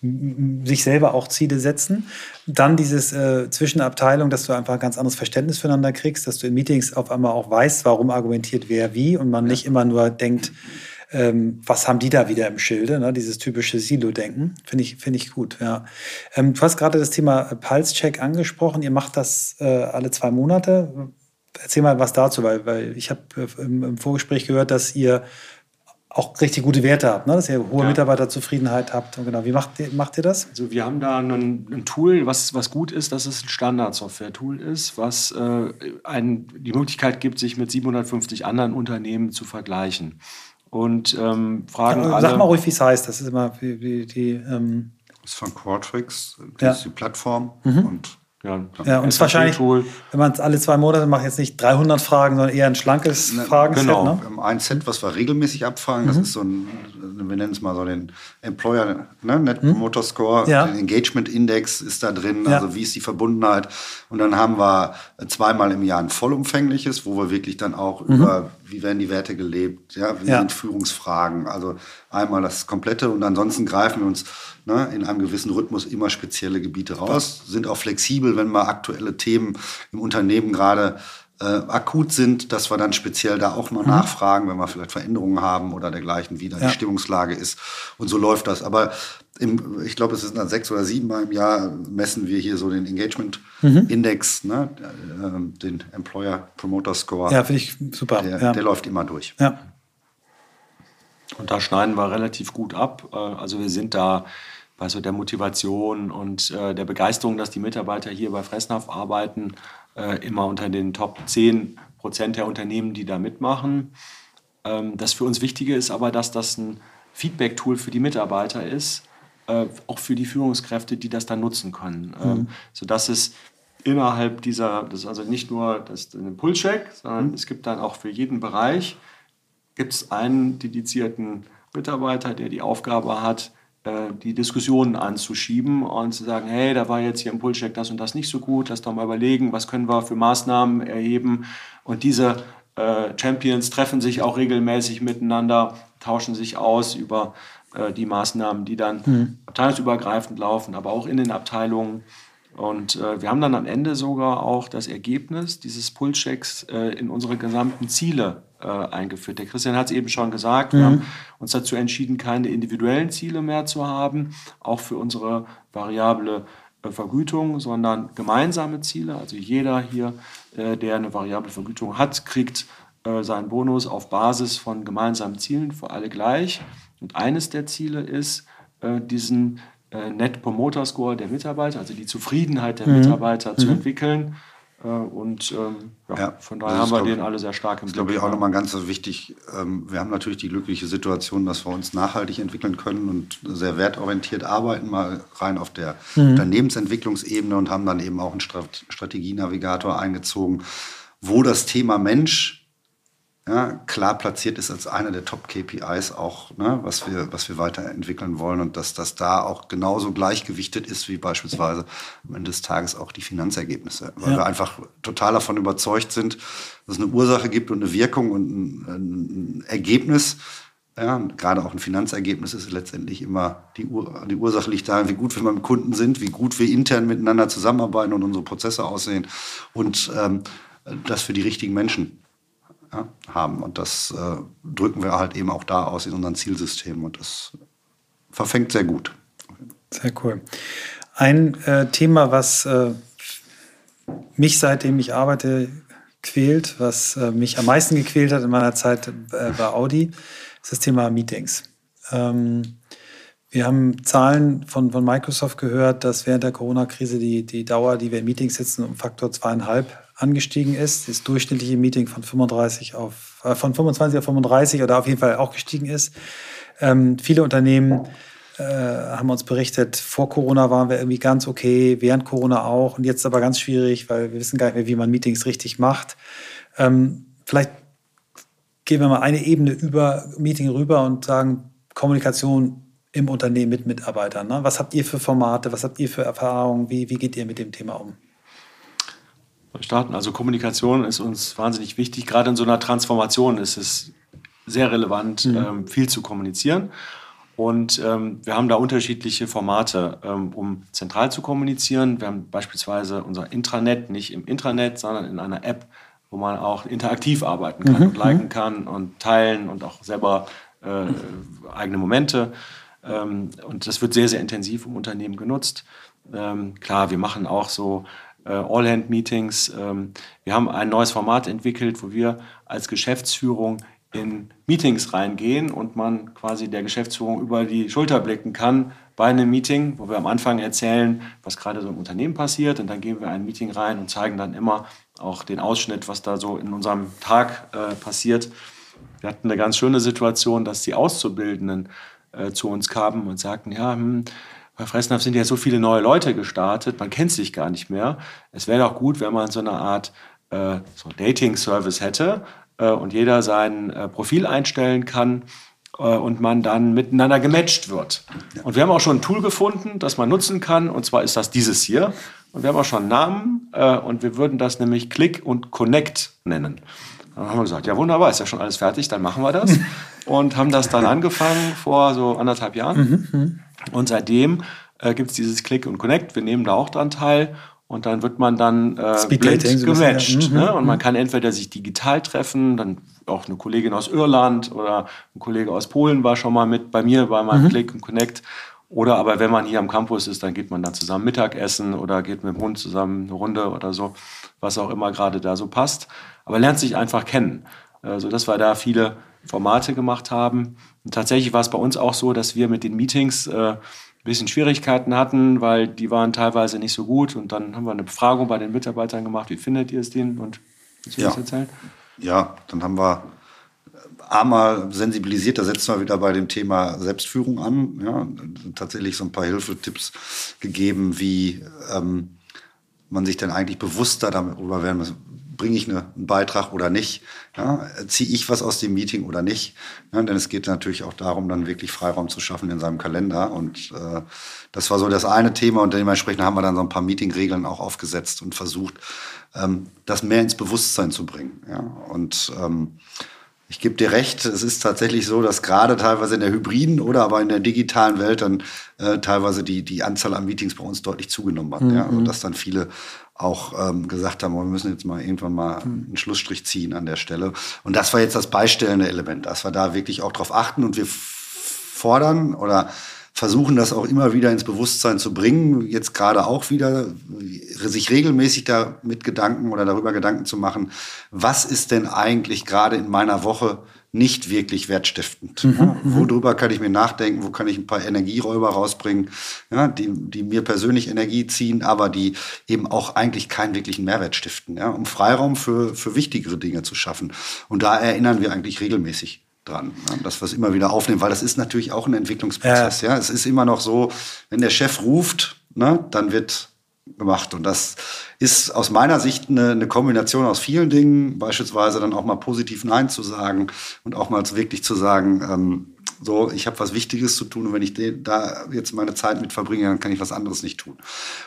sich selber auch Ziele setzen. Dann dieses äh, Zwischenabteilung, dass du einfach ein ganz anderes Verständnis füreinander kriegst, dass du in Meetings auf einmal auch weißt, warum argumentiert wer wie und man ja. nicht immer nur denkt, ähm, was haben die da wieder im Schilde, ne? dieses typische Silo-Denken. Finde ich, finde ich gut, ja. Ähm, du hast gerade das Thema Pulse-Check angesprochen. Ihr macht das äh, alle zwei Monate. Erzähl mal was dazu, weil, weil ich habe äh, im, im Vorgespräch gehört, dass ihr auch richtig gute Werte habt, ne? dass ihr hohe ja. Mitarbeiterzufriedenheit habt. Und genau, wie macht ihr, macht ihr das? Also wir haben da ein, ein Tool, was, was gut ist, dass es ein Standard-Software-Tool ist, was äh, ein, die Möglichkeit gibt, sich mit 750 anderen Unternehmen zu vergleichen und ähm, fragen ja, Sag alle, mal ruhig, wie es heißt. Das ist immer wie, wie die. Ähm das ist von Qualtrics, das ja. ist die Plattform. Mhm. Und ja, ja und es wahrscheinlich, wenn man es alle zwei Monate macht, jetzt nicht 300 Fragen, sondern eher ein schlankes ne, Fragenset. Genau, ne? ein Set, was wir regelmäßig abfragen, das mhm. ist so ein, wir nennen es mal so den Employer ne, Net mhm. Promoter Score, ja. den Engagement Index ist da drin, ja. also wie ist die Verbundenheit. Und dann haben wir zweimal im Jahr ein vollumfängliches, wo wir wirklich dann auch mhm. über, wie werden die Werte gelebt, ja, wie ja. sind Führungsfragen, also einmal das komplette und ansonsten greifen wir uns ne, in einem gewissen Rhythmus immer spezielle Gebiete raus, sind auch flexibel, wenn mal aktuelle Themen im Unternehmen gerade äh, akut sind, dass wir dann speziell da auch mal mhm. nachfragen, wenn wir vielleicht Veränderungen haben oder dergleichen, wie da ja. die Stimmungslage ist. Und so läuft das. Aber im, ich glaube, es sind dann sechs oder sieben Mal im Jahr messen wir hier so den Engagement mhm. Index, ne, äh, den Employer Promoter Score. Ja, finde ich super. Der, ja. der läuft immer durch. Ja. Und da schneiden wir relativ gut ab. Äh, also wir sind da bei so der Motivation und äh, der Begeisterung, dass die Mitarbeiter hier bei Fressnapf arbeiten, äh, immer unter den Top 10 Prozent der Unternehmen, die da mitmachen. Ähm, das für uns Wichtige ist aber, dass das ein Feedback-Tool für die Mitarbeiter ist, äh, auch für die Führungskräfte, die das dann nutzen können. Ähm, mhm. sodass es innerhalb dieser, das ist also nicht nur das, ein Impulscheck, sondern mhm. es gibt dann auch für jeden Bereich gibt es einen dedizierten Mitarbeiter, der die Aufgabe hat, die Diskussionen anzuschieben und zu sagen, hey, da war jetzt hier im Pulscheck das und das nicht so gut, lass doch mal überlegen, was können wir für Maßnahmen erheben und diese äh, Champions treffen sich auch regelmäßig miteinander, tauschen sich aus über äh, die Maßnahmen, die dann mhm. abteilungsübergreifend laufen, aber auch in den Abteilungen. Und äh, wir haben dann am Ende sogar auch das Ergebnis dieses Pulschecks äh, in unsere gesamten Ziele äh, eingeführt. Der Christian hat es eben schon gesagt, mhm. wir haben uns dazu entschieden, keine individuellen Ziele mehr zu haben, auch für unsere variable äh, Vergütung, sondern gemeinsame Ziele. Also jeder hier, äh, der eine variable Vergütung hat, kriegt äh, seinen Bonus auf Basis von gemeinsamen Zielen für alle gleich. Und eines der Ziele ist, diesen Net Promoter Score der Mitarbeiter, also die Zufriedenheit der mhm. Mitarbeiter zu mhm. entwickeln äh, und ähm, ja, ja, von daher haben wir den alle sehr stark im Blick. Das ist, glaube ich, auch nochmal ganz wichtig. Ähm, wir haben natürlich die glückliche Situation, dass wir uns nachhaltig entwickeln können und sehr wertorientiert arbeiten, mal rein auf der mhm. Unternehmensentwicklungsebene und haben dann eben auch einen Strategienavigator eingezogen, wo das Thema Mensch ja, klar platziert ist als einer der Top-KPIs auch, ne, was, wir, was wir weiterentwickeln wollen und dass das da auch genauso gleichgewichtet ist wie beispielsweise am Ende des Tages auch die Finanzergebnisse. Weil ja. wir einfach total davon überzeugt sind, dass es eine Ursache gibt und eine Wirkung und ein, ein Ergebnis. Ja, gerade auch ein Finanzergebnis ist letztendlich immer die, Ur die Ursache liegt darin, wie gut wir beim Kunden sind, wie gut wir intern miteinander zusammenarbeiten und unsere Prozesse aussehen und ähm, dass wir die richtigen Menschen ja, haben. Und das äh, drücken wir halt eben auch da aus in unseren Zielsystemen. Und das verfängt sehr gut. Sehr cool. Ein äh, Thema, was äh, mich seitdem ich arbeite quält, was äh, mich am meisten gequält hat in meiner Zeit äh, bei Audi, ist das Thema Meetings. Ähm, wir haben Zahlen von, von Microsoft gehört, dass während der Corona-Krise die, die Dauer, die wir in Meetings sitzen, um Faktor zweieinhalb angestiegen ist. Das durchschnittliche Meeting von 35 auf, äh, von 25 auf 35 oder auf jeden Fall auch gestiegen ist. Ähm, viele Unternehmen äh, haben uns berichtet, vor Corona waren wir irgendwie ganz okay, während Corona auch und jetzt aber ganz schwierig, weil wir wissen gar nicht mehr, wie man Meetings richtig macht. Ähm, vielleicht gehen wir mal eine Ebene über Meeting rüber und sagen Kommunikation im Unternehmen mit Mitarbeitern. Ne? Was habt ihr für Formate? Was habt ihr für Erfahrungen? Wie, wie geht ihr mit dem Thema um? Starten. Also Kommunikation ist uns wahnsinnig wichtig. Gerade in so einer Transformation ist es sehr relevant, mhm. ähm, viel zu kommunizieren. Und ähm, wir haben da unterschiedliche Formate, ähm, um zentral zu kommunizieren. Wir haben beispielsweise unser Intranet, nicht im Intranet, sondern in einer App, wo man auch interaktiv arbeiten kann mhm. und liken mhm. kann und teilen und auch selber äh, eigene Momente. Ähm, und das wird sehr, sehr intensiv im Unternehmen genutzt. Ähm, klar, wir machen auch so All-Hand-Meetings. Ähm, wir haben ein neues Format entwickelt, wo wir als Geschäftsführung in Meetings reingehen und man quasi der Geschäftsführung über die Schulter blicken kann bei einem Meeting, wo wir am Anfang erzählen, was gerade so im Unternehmen passiert und dann gehen wir in ein Meeting rein und zeigen dann immer auch den Ausschnitt, was da so in unserem Tag äh, passiert. Wir hatten eine ganz schöne Situation, dass die Auszubildenden äh, zu uns kamen und sagten, ja, hm, bei Fressnapf sind ja so viele neue Leute gestartet, man kennt sich gar nicht mehr. Es wäre doch gut, wenn man so eine Art äh, so Dating-Service hätte äh, und jeder sein äh, Profil einstellen kann äh, und man dann miteinander gematcht wird. Und wir haben auch schon ein Tool gefunden, das man nutzen kann, und zwar ist das dieses hier. Und wir haben auch schon einen Namen äh, und wir würden das nämlich Click und Connect nennen. Dann haben wir gesagt, ja wunderbar, ist ja schon alles fertig, dann machen wir das. und haben das dann angefangen vor so anderthalb Jahren. Mhm, mhm. Und seitdem äh, gibt es dieses Click und Connect. Wir nehmen da auch dran teil. Und dann wird man dann äh, blind gematcht. Ne? Und man mhm. kann entweder sich digital treffen, dann auch eine Kollegin aus Irland oder ein Kollege aus Polen war schon mal mit bei mir bei meinem mhm. Click und Connect. Oder aber wenn man hier am Campus ist, dann geht man dann zusammen Mittagessen oder geht mit dem Hund zusammen eine Runde oder so, was auch immer gerade da so passt. Aber lernt sich einfach kennen. Also, dass wir da viele Formate gemacht haben. Und tatsächlich war es bei uns auch so, dass wir mit den Meetings äh, ein bisschen Schwierigkeiten hatten, weil die waren teilweise nicht so gut. Und dann haben wir eine Befragung bei den Mitarbeitern gemacht. Wie findet ihr es denen? Und ja. das erzählen? Ja, dann haben wir einmal sensibilisiert, da setzen wir wieder bei dem Thema Selbstführung an. Ja, tatsächlich so ein paar Hilfetipps gegeben, wie ähm, man sich denn eigentlich bewusster darüber werden muss, bringe ich eine, einen Beitrag oder nicht? Ja, Ziehe ich was aus dem Meeting oder nicht? Ja, denn es geht natürlich auch darum, dann wirklich Freiraum zu schaffen in seinem Kalender. Und äh, das war so das eine Thema und dementsprechend haben wir dann so ein paar Meetingregeln auch aufgesetzt und versucht, ähm, das mehr ins Bewusstsein zu bringen. Ja? Und ähm, ich gebe dir recht, es ist tatsächlich so, dass gerade teilweise in der hybriden oder aber in der digitalen Welt dann äh, teilweise die, die Anzahl an Meetings bei uns deutlich zugenommen hat. Mhm. Ja? Also dass dann viele auch ähm, gesagt haben, wir müssen jetzt mal irgendwann mal einen Schlussstrich ziehen an der Stelle. Und das war jetzt das beistellende Element, dass wir da wirklich auch drauf achten und wir fordern oder versuchen das auch immer wieder ins Bewusstsein zu bringen. Jetzt gerade auch wieder, sich regelmäßig damit Gedanken oder darüber Gedanken zu machen, was ist denn eigentlich gerade in meiner Woche nicht wirklich wertstiftend? Mhm, ja, mhm. worüber kann ich mir nachdenken? Wo kann ich ein paar Energieräuber rausbringen, ja, die, die mir persönlich Energie ziehen, aber die eben auch eigentlich keinen wirklichen Mehrwert stiften, ja, um Freiraum für, für wichtigere Dinge zu schaffen. Und da erinnern wir eigentlich regelmäßig dran, dass wir es immer wieder aufnehmen, weil das ist natürlich auch ein Entwicklungsprozess. Ja. ja. Es ist immer noch so, wenn der Chef ruft, ne, dann wird gemacht. Und das ist aus meiner Sicht eine, eine, Kombination aus vielen Dingen, beispielsweise dann auch mal positiv Nein zu sagen und auch mal wirklich zu sagen, ähm, so, ich habe was Wichtiges zu tun und wenn ich da jetzt meine Zeit mit verbringe, dann kann ich was anderes nicht tun.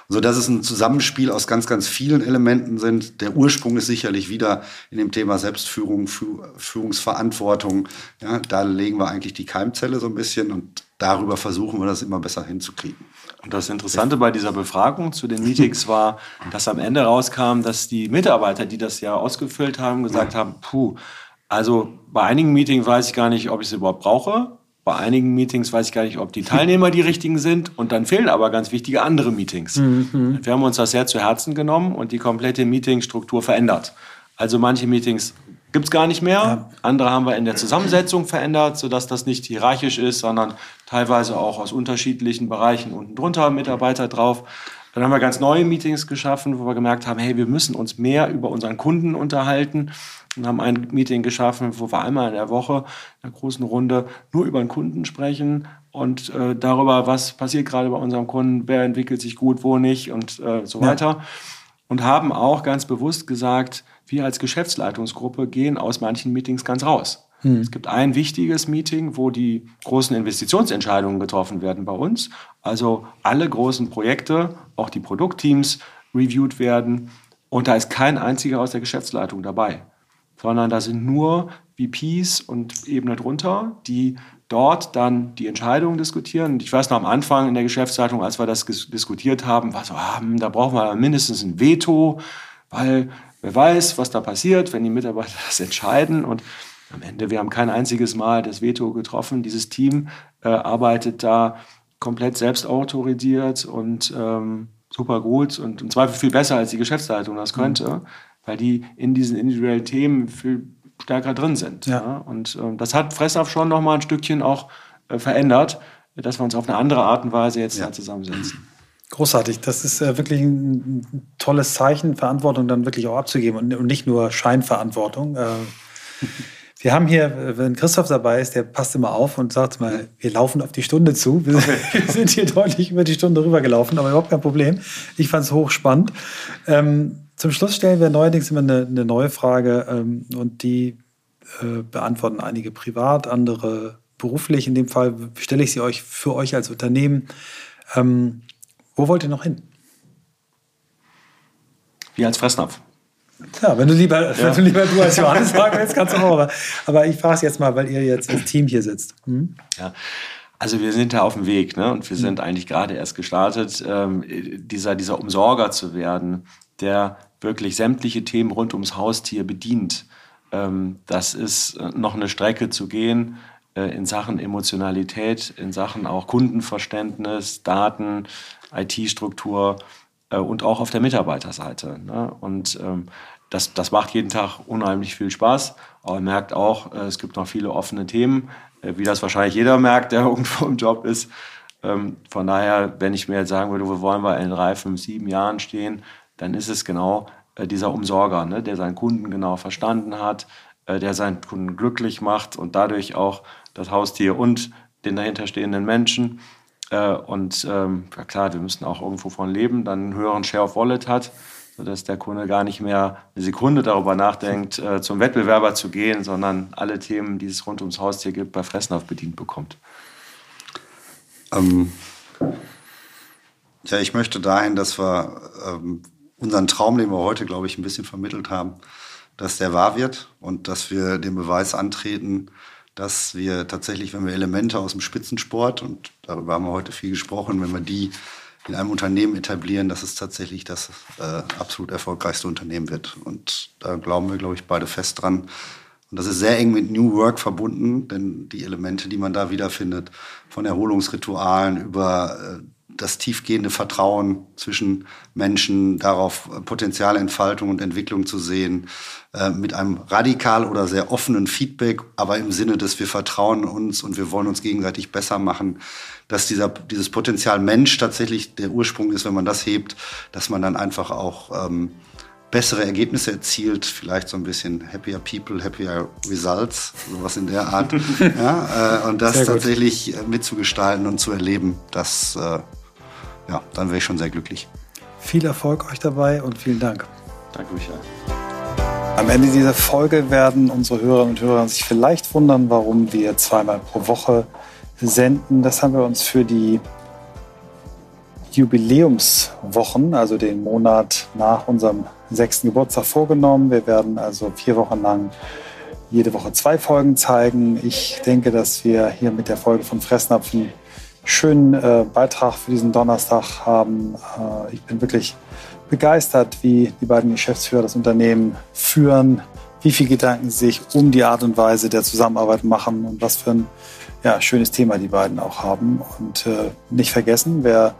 So, dass es ein Zusammenspiel aus ganz, ganz vielen Elementen sind. Der Ursprung ist sicherlich wieder in dem Thema Selbstführung, Führungsverantwortung. Ja, da legen wir eigentlich die Keimzelle so ein bisschen und darüber versuchen wir das immer besser hinzukriegen. Und das Interessante bei dieser Befragung zu den Meetings war, dass am Ende rauskam, dass die Mitarbeiter, die das ja ausgefüllt haben, gesagt haben, puh, also bei einigen Meetings weiß ich gar nicht, ob ich es überhaupt brauche. Bei einigen Meetings weiß ich gar nicht, ob die Teilnehmer die richtigen sind. Und dann fehlen aber ganz wichtige andere Meetings. Mhm. Wir haben uns das sehr zu Herzen genommen und die komplette Meetingstruktur verändert. Also manche Meetings gibt es gar nicht mehr. Ja. Andere haben wir in der Zusammensetzung verändert, sodass das nicht hierarchisch ist, sondern teilweise auch aus unterschiedlichen Bereichen unten drunter Mitarbeiter drauf. Dann haben wir ganz neue Meetings geschaffen, wo wir gemerkt haben, hey, wir müssen uns mehr über unseren Kunden unterhalten und haben ein Meeting geschaffen, wo wir einmal in der Woche in einer großen Runde nur über den Kunden sprechen und äh, darüber, was passiert gerade bei unserem Kunden, wer entwickelt sich gut, wo nicht und äh, so weiter. Und haben auch ganz bewusst gesagt, wir als Geschäftsleitungsgruppe gehen aus manchen Meetings ganz raus. Hm. Es gibt ein wichtiges Meeting, wo die großen Investitionsentscheidungen getroffen werden bei uns. Also alle großen Projekte, auch die Produktteams reviewed werden. Und da ist kein einziger aus der Geschäftsleitung dabei, sondern da sind nur VPs und Ebene drunter, die dort dann die Entscheidungen diskutieren. Und ich weiß noch am Anfang in der Geschäftsleitung, als wir das diskutiert haben, war so, ah, hm, da brauchen wir mindestens ein Veto, weil wer weiß, was da passiert, wenn die Mitarbeiter das entscheiden. Und am Ende, wir haben kein einziges Mal das Veto getroffen. Dieses Team äh, arbeitet da komplett selbst autorisiert und ähm, super gut und im Zweifel viel besser als die Geschäftsleitung das könnte, mhm. Weil die in diesen individuellen Themen viel stärker drin sind. Ja. ja. Und ähm, das hat Fressauf schon noch mal ein Stückchen auch äh, verändert, dass wir uns auf eine andere Art und Weise jetzt ja. da zusammensetzen. Großartig. Das ist äh, wirklich ein tolles Zeichen, Verantwortung dann wirklich auch abzugeben und, und nicht nur Scheinverantwortung. Äh, Wir haben hier, wenn Christoph dabei ist, der passt immer auf und sagt mal, wir laufen auf die Stunde zu. Wir, okay. wir sind hier deutlich über die Stunde rübergelaufen, aber überhaupt kein Problem. Ich fand es hochspannend. Ähm, zum Schluss stellen wir neuerdings immer eine, eine neue Frage ähm, und die äh, beantworten einige privat, andere beruflich. In dem Fall stelle ich sie euch für euch als Unternehmen. Ähm, wo wollt ihr noch hin? Wir als Fressnapf. Ja, wenn du lieber, ja. wenn du, lieber du als Johannes sagen willst, kannst du auch. Aber, aber ich frage es jetzt mal, weil ihr jetzt als Team hier sitzt. Hm? Ja. Also wir sind da auf dem Weg ne? und wir sind mhm. eigentlich gerade erst gestartet, ähm, dieser, dieser Umsorger zu werden, der wirklich sämtliche Themen rund ums Haustier bedient. Ähm, das ist äh, noch eine Strecke zu gehen äh, in Sachen Emotionalität, in Sachen auch Kundenverständnis, Daten, IT-Struktur äh, und auch auf der Mitarbeiterseite. Ne? Und ähm, das, das macht jeden Tag unheimlich viel Spaß. Aber man merkt auch, es gibt noch viele offene Themen, wie das wahrscheinlich jeder merkt, der irgendwo im Job ist. Ähm, von daher, wenn ich mir jetzt sagen würde, wo wollen wir in drei, fünf, sieben Jahren stehen, dann ist es genau äh, dieser Umsorger, ne, der seinen Kunden genau verstanden hat, äh, der seinen Kunden glücklich macht und dadurch auch das Haustier und den dahinterstehenden Menschen. Äh, und ähm, ja klar, wir müssen auch irgendwo von leben, dann einen höheren Share of Wallet hat sodass der Kunde gar nicht mehr eine Sekunde darüber nachdenkt, zum Wettbewerber zu gehen, sondern alle Themen, die es rund ums Haustier gibt, bei Fressnapf bedient bekommt. Ähm, ja, ich möchte dahin, dass wir ähm, unseren Traum, den wir heute, glaube ich, ein bisschen vermittelt haben, dass der wahr wird und dass wir den Beweis antreten, dass wir tatsächlich, wenn wir Elemente aus dem Spitzensport, und darüber haben wir heute viel gesprochen, wenn wir die in einem Unternehmen etablieren, dass es tatsächlich das äh, absolut erfolgreichste Unternehmen wird. Und da glauben wir, glaube ich, beide fest dran. Und das ist sehr eng mit New Work verbunden, denn die Elemente, die man da wiederfindet, von Erholungsritualen über äh, das tiefgehende Vertrauen zwischen Menschen, darauf äh, Potenzialentfaltung und Entwicklung zu sehen, äh, mit einem radikal oder sehr offenen Feedback, aber im Sinne, dass wir vertrauen uns und wir wollen uns gegenseitig besser machen, dass dieser, dieses Potenzial Mensch tatsächlich der Ursprung ist, wenn man das hebt, dass man dann einfach auch ähm, bessere Ergebnisse erzielt, vielleicht so ein bisschen happier people, happier results, sowas in der Art. ja, äh, und das tatsächlich äh, mitzugestalten und zu erleben, das, äh, ja, dann wäre ich schon sehr glücklich. Viel Erfolg euch dabei und vielen Dank. Danke, Michael. Am Ende dieser Folge werden unsere Hörerinnen und Hörer sich vielleicht wundern, warum wir zweimal pro Woche senden. Das haben wir uns für die Jubiläumswochen, also den Monat nach unserem sechsten Geburtstag vorgenommen. Wir werden also vier Wochen lang jede Woche zwei Folgen zeigen. Ich denke, dass wir hier mit der Folge von Fressnapfen schönen äh, Beitrag für diesen Donnerstag haben. Äh, ich bin wirklich begeistert, wie die beiden Geschäftsführer das Unternehmen führen, wie viel Gedanken sich um die Art und Weise der Zusammenarbeit machen und was für ein ja, schönes Thema die beiden auch haben. Und äh, nicht vergessen, wer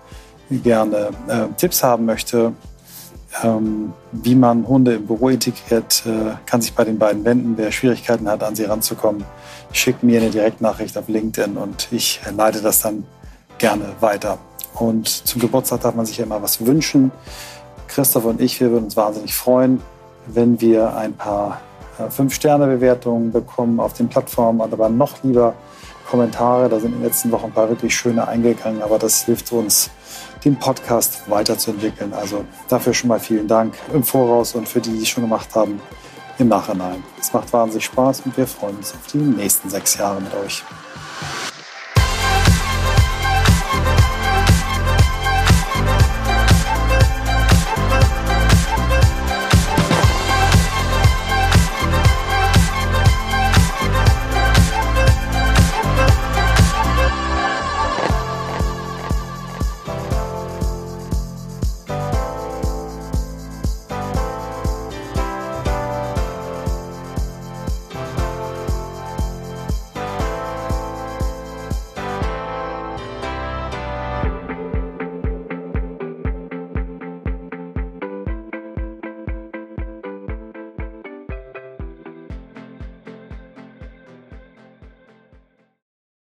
gerne äh, Tipps haben möchte, ähm, wie man Hunde im Büro integriert, äh, kann sich bei den beiden wenden. Wer Schwierigkeiten hat, an sie ranzukommen, schickt mir eine Direktnachricht auf LinkedIn und ich leite das dann gerne weiter. Und zum Geburtstag darf man sich ja immer was wünschen. Christoph und ich, wir würden uns wahnsinnig freuen, wenn wir ein paar äh, Fünf-Sterne-Bewertungen bekommen auf den Plattformen, aber noch lieber Kommentare. Da sind in den letzten Wochen ein paar wirklich schöne eingegangen, aber das hilft uns, den Podcast weiterzuentwickeln. Also dafür schon mal vielen Dank im Voraus und für die, die es schon gemacht haben, im Nachhinein. Es macht wahnsinnig Spaß und wir freuen uns auf die nächsten sechs Jahre mit euch.